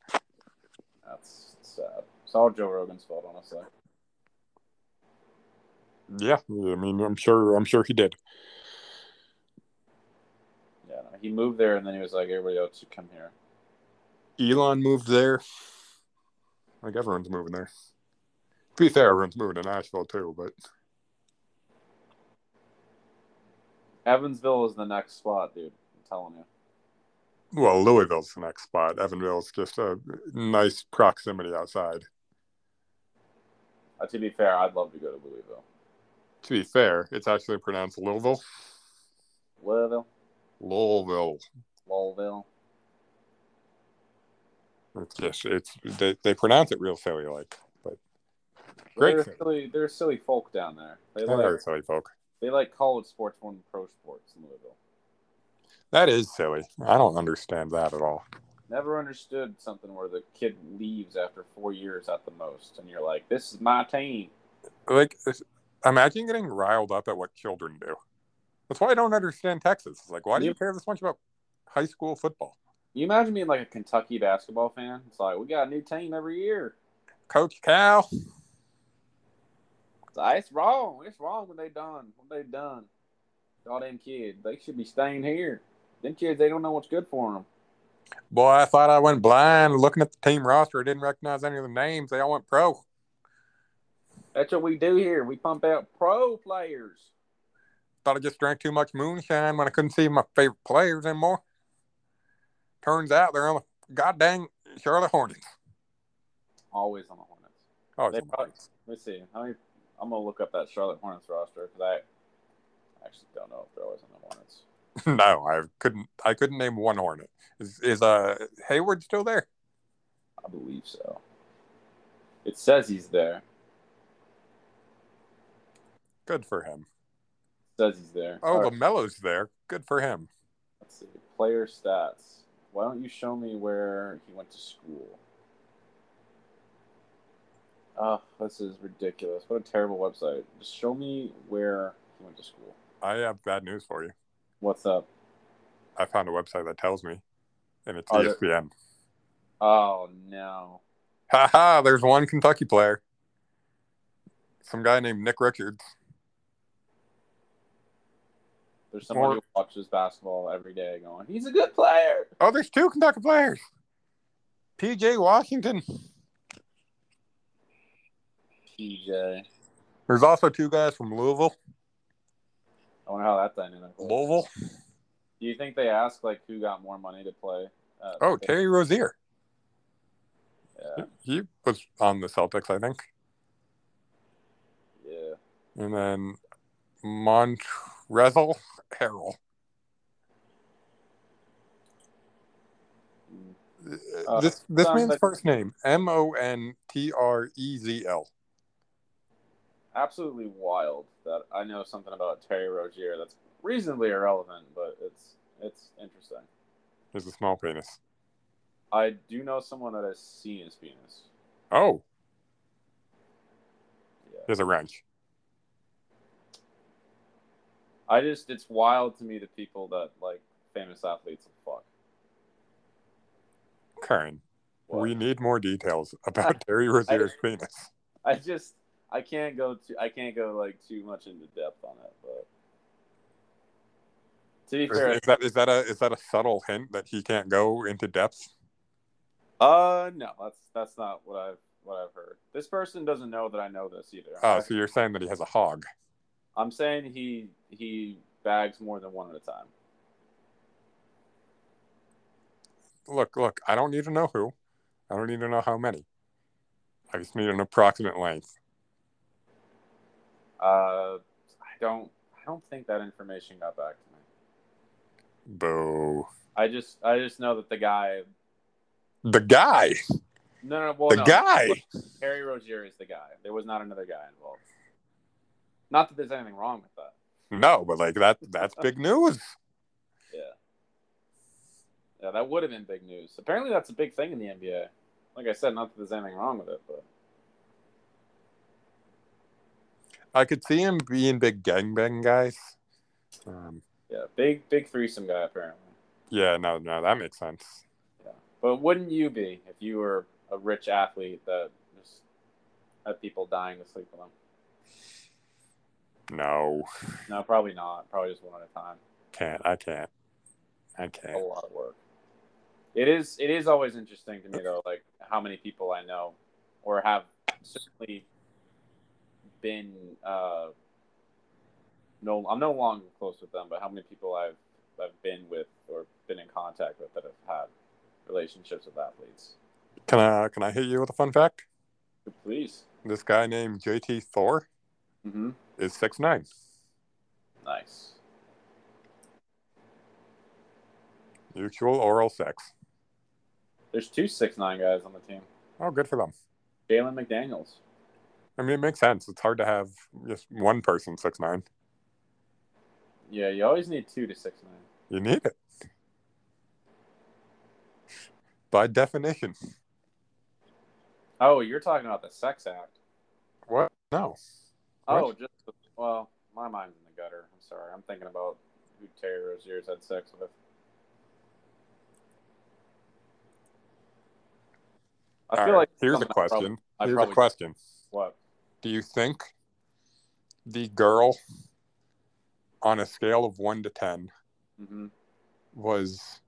That's sad. It's all Joe Rogan's fault, honestly. Yeah, I mean, I'm sure I'm sure he did. He moved there, and then he was like, "Everybody else should come here." Elon moved there. Like everyone's moving there. To be fair, everyone's moving to Nashville too, but Evansville is the next spot, dude. I'm telling you. well, Louisville's the next spot. Evanville's just a nice proximity outside. Uh, to be fair, I'd love to go to Louisville. To be fair, it's actually pronounced Louisville. Louisville, Louisville. Louisville. It's just it's they, they pronounce it real silly like, but Great They're thing. silly. They're silly folk down there. They they like silly folk. they like college sports more than pro sports in Louisville. That is silly. I don't understand that at all. Never understood something where the kid leaves after four years at the most, and you're like, "This is my team." Like, Imagine getting riled up at what children do. That's why I don't understand Texas. It's like, why do you You- care this much about high school football? You imagine being like a Kentucky basketball fan? It's like we got a new team every year. Coach Cal, It's, like, it's wrong. It's wrong what they done. What they done. All them kids. They should be staying here. Them kids, they don't know what's good for them. boy, I thought I went blind looking at the team roster. I didn't recognize any of the names. They all went pro. That's what we do here. We pump out pro players. Thought I just drank too much moonshine when I couldn't see my favorite players anymore. Turns out they're on the goddamn Charlotte Hornets. Always on the Hornets. Oh, They probably, let's see. How many, I'm gonna look up that Charlotte Hornets roster because I actually don't know if they're always on the Hornets. <laughs> no, I couldn't. I couldn't name one Hornet. Is is uh Hayward still there? I believe so. It says he's there. Good for him. Says he's there. Oh, All right, LaMelo's there. Good for him. let's see. Player stats. Why don't you show me where he went to school? Oh, this is ridiculous. What a terrible website. Just show me where he went to school. I have bad news for you. What's up? I found a website that tells me, and it's Are ESPN. Oh no. Ha ha! There's one Kentucky player. Some guy named Nick Richards. There's someone Or- who watches basketball every day going, he's a good player. Oh, there's two Kentucky players. PJ Washington. PJ. There's also two guys from Louisville. I wonder how that dynamic works. Louisville. Do you think they ask like who got more money to play? Uh, Oh, Terry Rozier. Yeah, He was on the Celtics, I think. yeah. And then Montrezl Harrell. Uh, this this man's like- first name M O N T R E Z L. Absolutely wild that I know something about Terry Rozier that's reasonably irrelevant, but it's it's interesting. Is a small penis. I do know someone that has seen his penis. Oh, Yeah. there's a wrench. I just it's wild to me the people that like famous athletes and fuck. Karen, What? we need more details <laughs> about Terry Rozier's penis. I just I can't go to I can't go like too much into depth on it, but to be Is, fair, is that is that a is that a subtle hint that he can't go into depth? uh no, that's that's not what I've what I've heard. This person doesn't know that I know this either. Oh, so you're saying that he has a hog? I'm saying he he bags more than one at a time. Look, look. I don't need to know who. I don't need to know how many. I just need an approximate length. Uh, I don't I don't think that information got back to me. Boo. I just I just know that the guy The guy. no no well The no, guy. Terry Rozier is the guy. There was not another guy involved. Not that there's anything wrong with that. No, but like that that's big news. <laughs> Yeah. Yeah, that would have been big news. Apparently, that's a big thing in the NBA. Like I said, not that there's anything wrong with it, but I could see him being big gangbang guys. Um, yeah, big big threesome guy apparently. yeah, no, no, that makes sense. Yeah, But wouldn't you be if you were a rich athlete that just had people dying to sleep with them? No, No, probably not. Probably just one at a time. can't. I can't. I A can't. A lot of work. It is. It is always interesting to me though, like how many people I know or have certainly been. Uh, no, I'm no longer close with them, but how many people I've I've been with or been in contact with that have had relationships with athletes. Can I can I hit you with a fun fact? Please. This guy named JT Thor Mm-hmm. Is six nine. Nice. Mutual oral sex. There's two six nine guys on the team. Oh, good for them. Jalen McDaniels. I mean, it makes sense. It's hard to have just one person six nine. Yeah, you always need two to six nine. You need it by definition. Oh, you're talking about the sex act. What? No. Oh, What? just well, my mind's in the gutter. I'm sorry. I'm thinking about who Terry Rozier's had sex with. I All feel right, like here's a question. Here's probably- a question. What? Do you think the girl on a scale of one to ten hmm was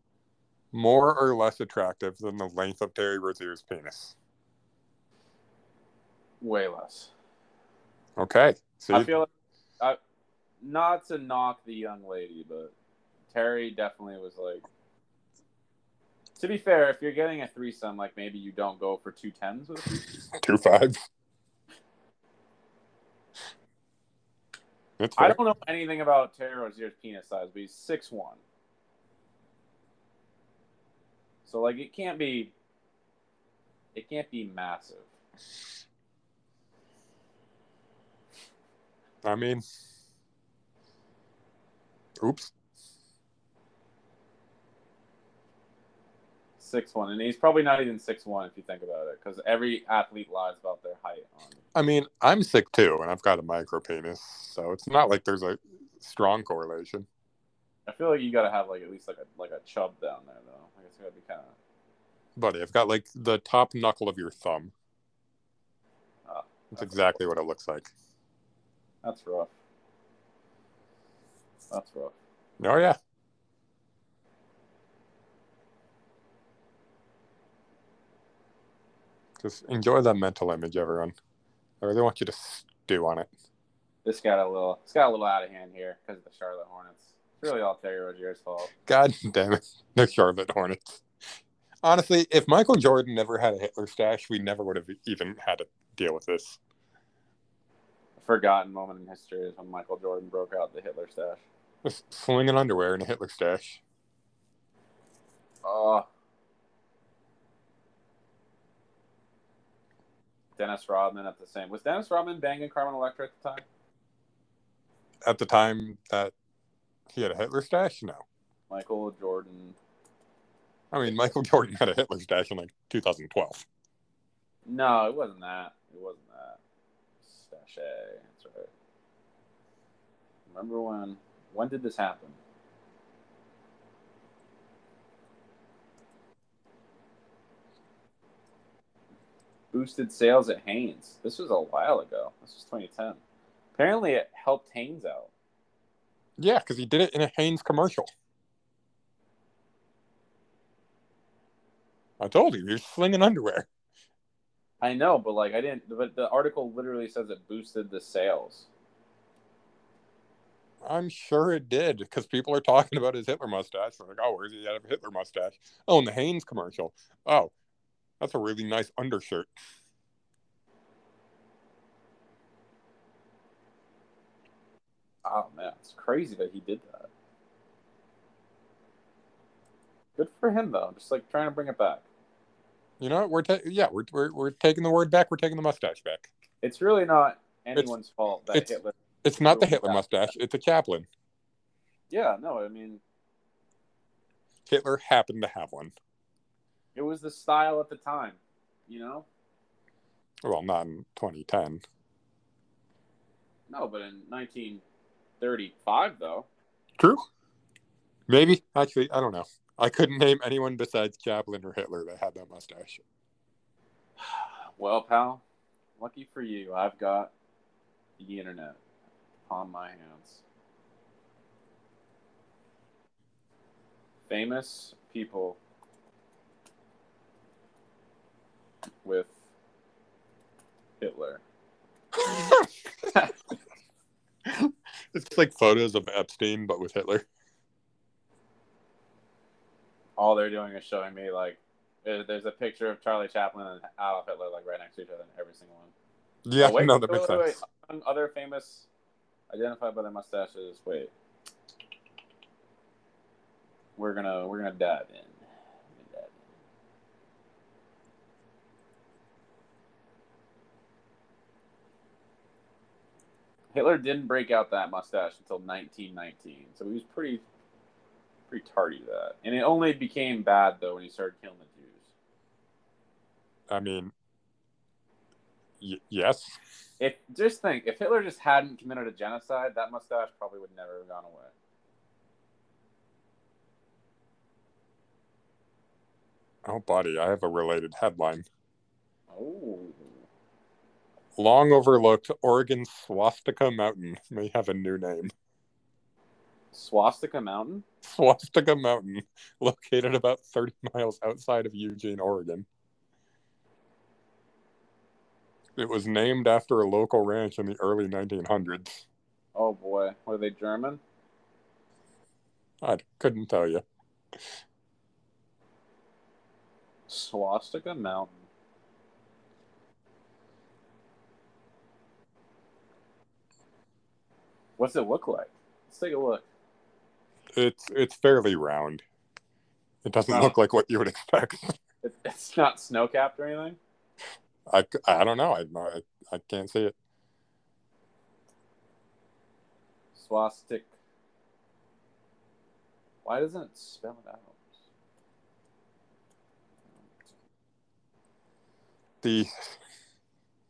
more or less attractive than the length of Terry Rozier's penis? Way less. Okay. See, I feel like, I, not to knock the young lady, but Terry definitely was like. To be fair, if you're getting a threesome, like maybe you don't go for two tens with <laughs> two fives. I don't know anything about Terry Rozier's penis size, but he's six one. So like it can't be it can't be massive. I mean, oops. Six one. And he's probably not even six one if you think about it, because every athlete lies about their height on I mean, I'm sick too, and I've got a micro penis, so it's not like there's a strong correlation. I feel like you gotta have like at least like a like a chub down there though. Like it's gotta be kinda Buddy, I've got like the top knuckle of your thumb. Ah, That's that's- exactly what it looks like. That's rough. That's rough. Oh yeah. Just enjoy that mental image, everyone. I really want you to stew on it. This got a little it's got a little out of hand here because of the Charlotte Hornets. It's really all Terry Rozier's fault. God <laughs> damn it, the Charlotte Hornets. Honestly, if Michael Jordan never had a Hitler stash, we never would have even had to deal with this. Forgotten moment in history is when Michael Jordan broke out the Hitler stash. Just slinging underwear in a Hitler stash. Oh. Dennis Rodman at the same. Was Dennis Rodman banging Carmen Electra at the time? At the time that he had a Hitler stash, no. Michael Jordan. I mean, Michael Jordan had a Hitler stash in like 2012. No, it wasn't that. It wasn't Stache. That's right. Remember when? When did this happen? Boosted sales at Hanes. This was a while ago. This was 2010. Apparently, it helped Hanes out. Yeah, because he did it in a Hanes commercial. I told you, you're slinging underwear. I know, but like I didn't. But the article literally says it boosted the sales. I'm sure it did because people are talking about his Hitler mustache. They're like, oh, where's he have a Hitler mustache? Oh, in the Hanes commercial. Oh, that's a really nice undershirt. Oh man, it's crazy that he did that. Good for him though. Just like trying to bring it back. You know, we're ta- yeah, we're, we're we're taking the word back. We're taking the mustache back. It's really not anyone's fault that it's- Hitler. It's not the Hitler mustache. It's a Chaplin. Yeah, no, I mean Hitler happened to have one. it was the style at the time. You know, Well, not in 2010. no, but in 1935 though. True. Maybe actually, I don't know. I couldn't name anyone besides Chaplin or Hitler that had that mustache. Well, pal, lucky for you, I've got the internet on my hands. Famous people with Hitler. <laughs> it's like photos of Epstein, but with Hitler. All they're doing is showing me like there's a picture of Charlie Chaplin and Adolf Hitler like right next to each other in every single one. Yeah, Oh, wait, no, that wait, makes wait, sense. wait. Other famous identified by their mustaches. Wait, we're gonna we're gonna dive in. We're gonna dive in. Hitler didn't break out that mustache until 1919, so he was pretty pretty tardy that, and it only became bad though when he started killing the Jews. I mean, Y- yes. If just think, if Hitler just hadn't committed a genocide, that mustache probably would never have gone away. Oh, buddy, I have a related headline. Oh, Long overlooked Oregon Swastika Mountain <laughs> may have a new name. Swastika Mountain. <laughs> Swastika Mountain, located about 30 miles outside of Eugene, Oregon. It was named after a local ranch in the early 1900s. Oh boy, were they German? I couldn't tell you. Swastika Mountain. What's it look like? Let's take a look. It's it's fairly round. It doesn't Oh. look like what you would expect. It's not snow capped or anything. I, I don't know. I, I I can't see it. Swastik. Why doesn't it spell it out? The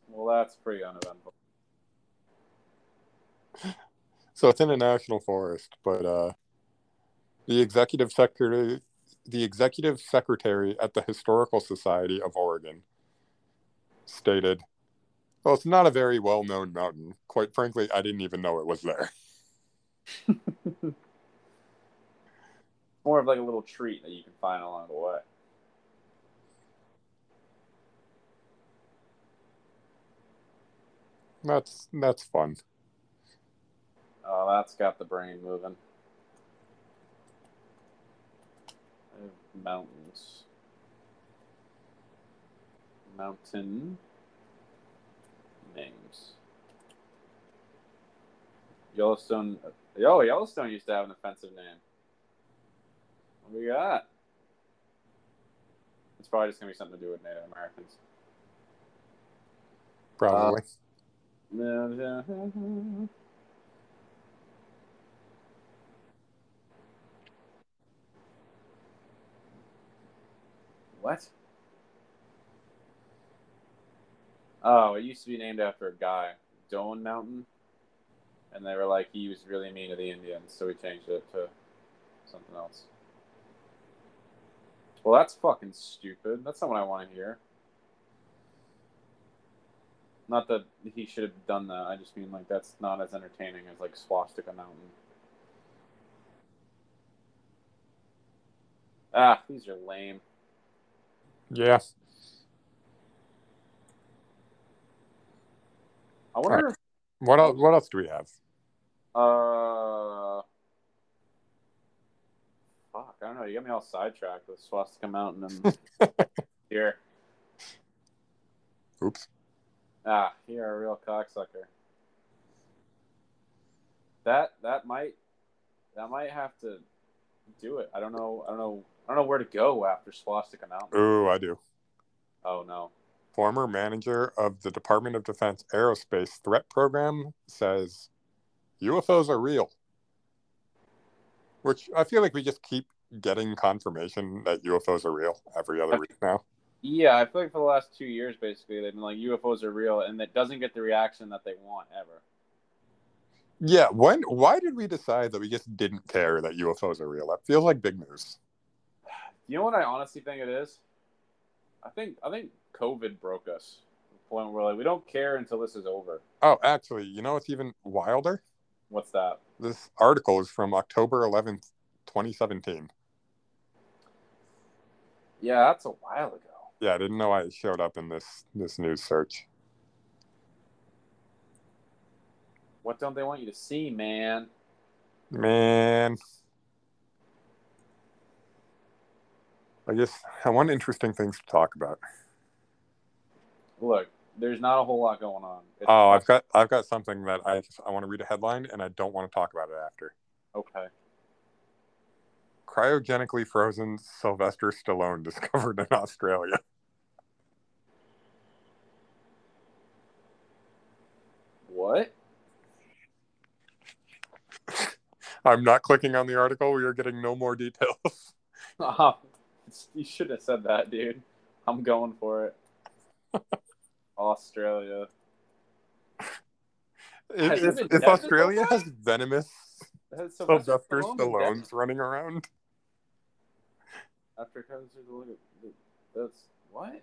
Well, that's pretty uneventful. so it's in a national forest, but uh, the executive secretary, the executive secretary at the Historical Society of Oregon, stated, "Well, it's not a very well-known mountain. Quite frankly, I didn't even know it was there." <laughs> More of like a little treat that you can find along the way. That's that's fun. Oh, that's got the brain moving. Mountains. Mountain names. Yellowstone. Yo, Yellowstone used to have an offensive name. What we got? It's probably just gonna be something to do with Native Americans. Probably. Uh, What? Oh, it used to be named after a guy, Doane Mountain, and they were like he was really mean to the Indians, so we changed it to something else. Well, that's fucking stupid. That's not what I want to hear. Not that he should have done that. I just mean like that's not as entertaining as like Swastika Mountain. Ah, these are lame. Yeah. I wonder. What else? What else do we have? Uh, fuck, I don't know. You got me all sidetracked with Swastika Mountain and <laughs> here. Oops. Ah, you're a real cocksucker. That that might that might have to do it. I don't know. I don't know. I don't know where to go after Swastika Mountain. Ooh, I do. Oh no. former manager of the Department of Defense Aerospace Threat Program, says UFOs are real. Which I feel like we just keep getting confirmation that UFOs are real every other week now. Yeah, I feel like for the last two years, basically, they've been like UFOs are real, and it doesn't get the reaction that they want ever. Yeah, when why did we decide that we just didn't care that UFOs are real? That feels like big news. You know what I honestly think it is? I think I think COVID broke us. to The point where like we don't care until this is over. Oh, actually, you know what's even wilder? What's that? This article is from October 11th, 2017. Yeah, that's a while ago. Yeah, I didn't know I showed up in this this news search. What don't they want you to see, man? Man. I guess I want interesting things to talk about. Look, there's not a whole lot going on. It's Oh, I've got I've got something that I just, I want to read a headline and I don't want to talk about it after. okay. Cryogenically frozen Sylvester Stallone <laughs> discovered in Australia. What? I'm not clicking on the article. We are getting no more details. <laughs> Oh, you should have said that, dude. I'm going for it. <laughs> Australia. If, Has if, if Australia has venomous Has Sylvester Stallone? Stallones running around, After Kaiser look at that's what?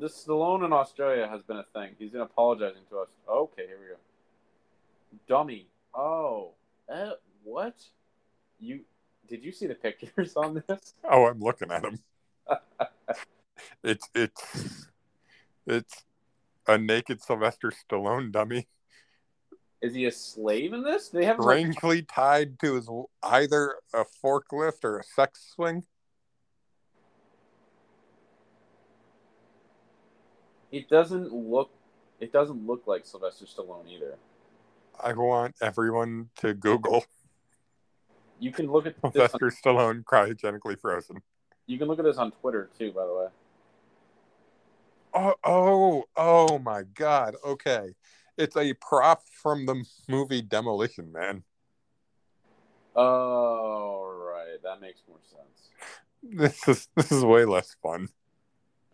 This Stallone in Australia has been a thing. He's been apologizing to us. Okay, here we go. Dummy. Oh, uh, what? You did you see the pictures on this? <laughs> oh, I'm looking at him. <laughs> it's it's it's a naked Sylvester Stallone dummy, Is he a slave in this? They have him, like, tied to his either a forklift or a sex swing. It doesn't look. It doesn't look like Sylvester Stallone either. I want everyone to Google You can look at this. On, Sylvester Stallone cryogenically frozen. you can look at this on Twitter too. By the way, Oh, oh, oh my God. Okay. It's a prop from the movie Demolition Man. oh right, that makes more sense. This is this is way less fun.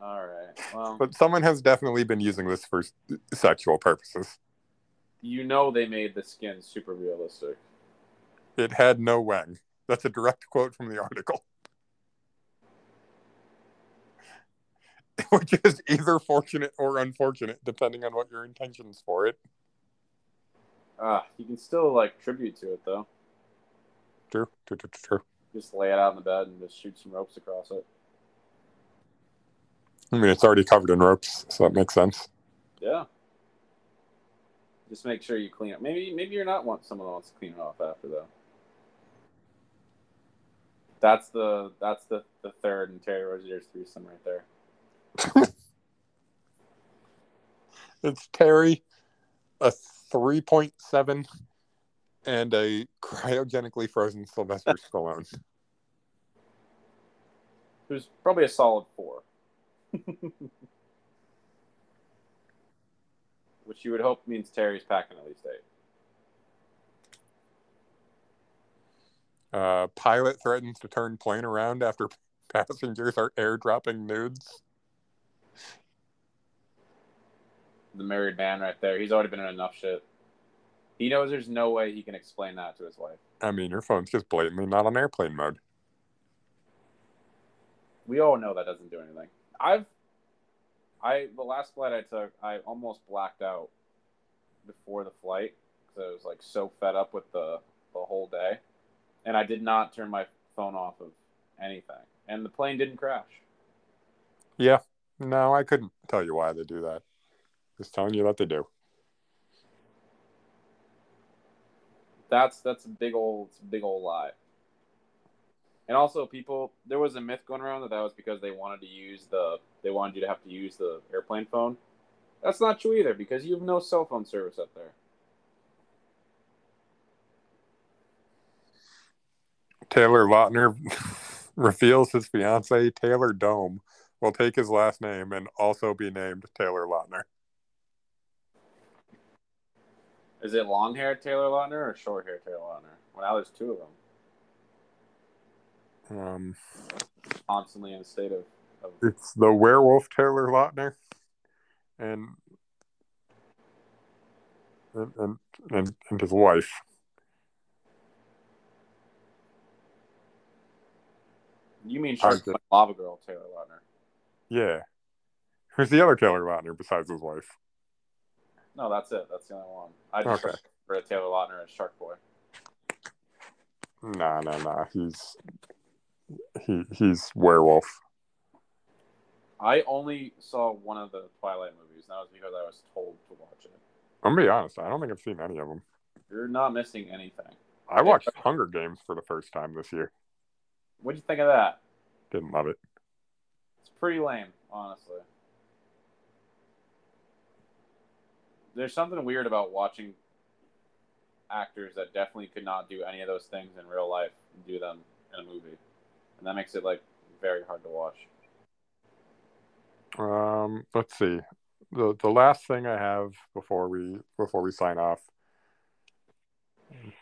All right. Well, But someone has definitely been using this for sexual purposes. you know they made the skin super realistic. It had no wang. That's a direct quote from the article. <laughs> Which is either fortunate or unfortunate, depending on what your intentions for it. Ah, you can still like tribute to it though. True, true, true, true. Just lay it out in the bed and just shoot some ropes across it. I mean, it's already covered in ropes, so that makes sense. Yeah. Just make sure you clean it. Maybe maybe you're not want someone wants to clean it off after though. That's the that's the the third and Terry Rozier's threesome right there. <laughs> It's Terry, a 3.7, and a cryogenically frozen Sylvester Stallone. Who's probably a solid four. <laughs> Which you would hope means Terry's packing at least eight. Uh, pilot threatens to turn plane around after <laughs> passengers are airdropping nudes. The married man right there. He's already been in enough shit. He knows there's no way he can explain that to his wife. I mean, your phone's just blatantly not on airplane mode. We all know that doesn't do anything. I've, I the last flight I took, I almost blacked out before the flight because I was like so fed up with the the whole day, and I did not turn my phone off of anything, and the plane didn't crash. Yeah, no, I couldn't tell you why they do that. Just telling you that they do. That's that's a big old big old lie. And also, people there was a myth going around that that was because they wanted to use the they wanted you to have to use the airplane phone. That's not true either because you have no cell phone service up there. Taylor Lautner <laughs> reveals his fiance Taylor Dome will take his last name and also be named Taylor Lautner. Is it long hair Taylor Lautner or short hair Taylor Lautner? Well, now there's two of them Um, constantly in a state of. of it's the werewolf Taylor Lautner, and and and, and, his wife. you mean Shark Okay. Lava Girl Taylor Lautner? Yeah, who's the other Taylor Lautner besides his wife? No, that's it. That's the only one. I just Okay. read Taylor Lautner as Shark Boy. Nah, nah, nah. He's he he's werewolf. I only saw one of the Twilight movies, and that was because I was told to watch it. I'm gonna be honest. I don't think I've seen any of them. You're not missing anything. I watched Hunger Games for the first time this year. What'd you think of that? Didn't love it. It's pretty lame, honestly. There's something weird about watching actors that definitely could not do any of those things in real life and do them in a movie. And that makes it like very hard to watch. Um, let's see. the The last thing I have before we before we sign off.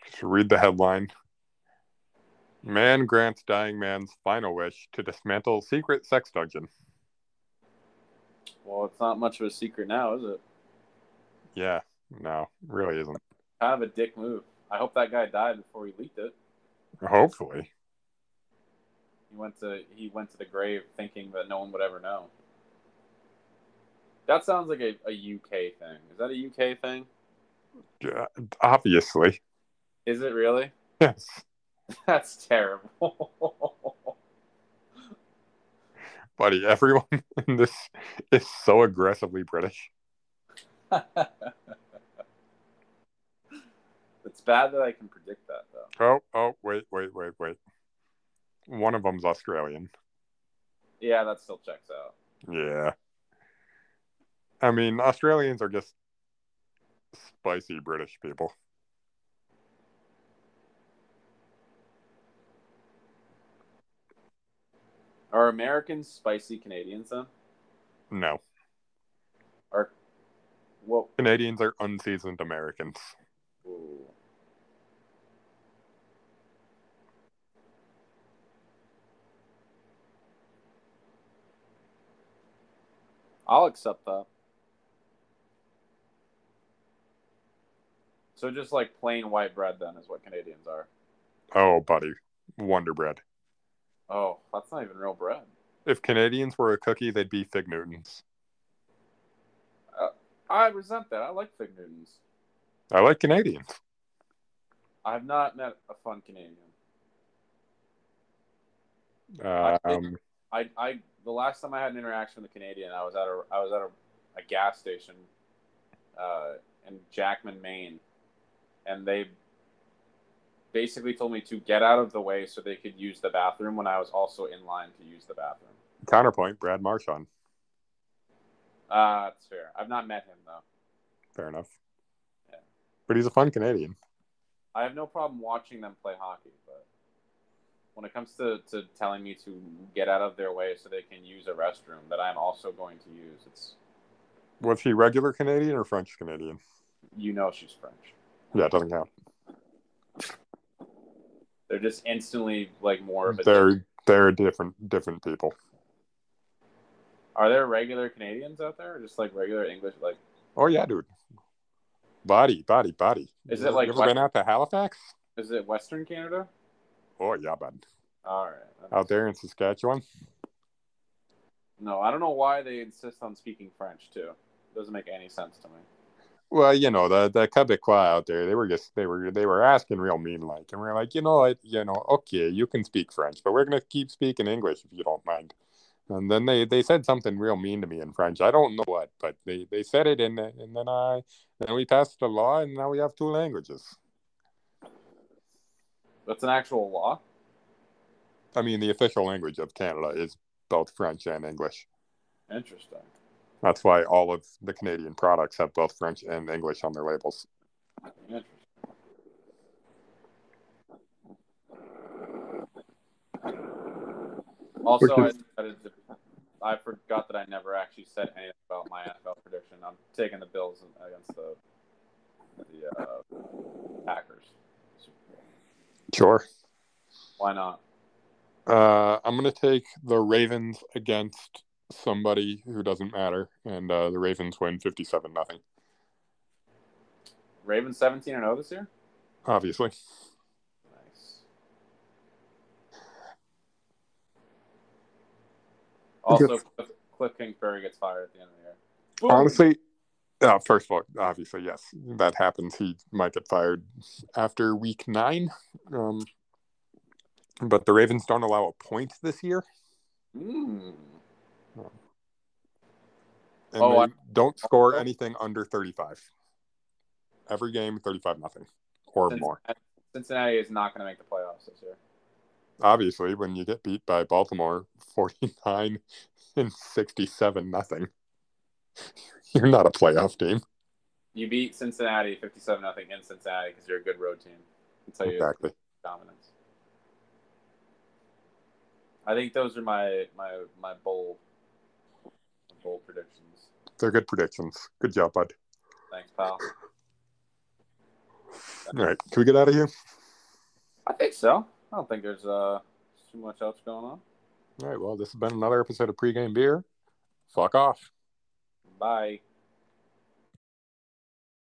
Just read the headline. Man grants dying man's final wish to dismantle secret sex dungeon. Well, it's not much of a secret now, is it? Yeah, no, really isn't. Kind of a dick move. I hope that guy died before he leaked it. Hopefully. He went to he went to the grave thinking that no one would ever know. That sounds like a, a UK thing. Is that a UK thing? Yeah, obviously. Is it really? Yes. <laughs> That's terrible. <laughs> Buddy, everyone <laughs> in this is so aggressively British. it's bad that I can predict that though. Oh, oh, wait, wait, wait, wait. One of them's Australian. Yeah, that still checks out. Yeah. I mean, Australians are just spicy British people. Are Americans spicy Canadians then? No. Are well Canadians are unseasoned Americans. ooh. I'll accept that. So just like plain white bread then is what Canadians are. Oh, buddy. Wonder bread. Oh, that's not even real bread. If Canadians were a cookie, they'd be Fig Newtons. I resent that. I like Fig Newtons. I like Canadians. I have not met a fun Canadian. Um, I, I the last time I had an interaction with a Canadian, I was at a I was at a, a gas station uh, in Jackman, Maine, and they basically told me to get out of the way so they could use the bathroom when I was also in line to use the bathroom. counterpoint, Brad Marchand. Uh, that's fair. I've not met him though. Fair enough. Yeah. But he's a fun Canadian. I have no problem watching them play hockey, when it comes to, to telling me to get out of their way so they can use a restroom that I'm also going to use, it's Was he regular Canadian or French Canadian? you know she's French. Yeah, it doesn't count. They're just instantly like more of a. They're they're different different people. Are there regular Canadians out there, or just like regular English? Like, Oh yeah, dude. Body, body, body. Is You it like ever West- been out to Halifax? is it Western Canada? Oh yeah, bud. All right. Out there in Saskatchewan. No, I don't know why they insist on speaking French too. It doesn't make any sense to me. Well, you know the the Quebecois out there, they were just they were they were asking real mean like, and we are like, you know what, you know, okay, you can speak French, but we're gonna keep speaking English if you don't mind. And then they they said something real mean to me in French. I don't know what, but they they said it, and and then I then we passed the law, and now we have two languages. That's an actual law. I mean, the official language of Canada is both French and English. Interesting. That's why all of the Canadian products have both French and English on their labels. Interesting. Also, I, Which to, I forgot that I never actually said anything about my NFL prediction. I'm taking the Bills against the the uh, Packers. Sure. Why not? Uh, I'm going to take the Ravens against somebody who doesn't matter, and uh, the Ravens win 57 nothing. Ravens 17 and 0 this year. Obviously, Nice. Also, Cliff, Kliff Kingsbury gets fired at the end of the year. Boom. honestly, uh, first of all, obviously, yes, that happens. He might get fired after week nine. Um, but the Ravens don't allow a point this year, Mm. and Oh, they I- don't score anything under 35. Every game, 35 nothing or more. Cincinnati, Cincinnati is not going to make the playoffs this year. obviously when you get beat by Baltimore 49 and 67 nothing <laughs> you're not a playoff team You beat Cincinnati 57 nothing in Cincinnati because you're a good road team. I'll tell you exactly dominance. I think those are my my my bold bold predictions. they're good predictions good job bud Thanks, pal. all right can we get out of here I think so. I don't think there's uh too much else going on. All right. Well, this has been another episode of Pregame Beer. Fuck off. Bye.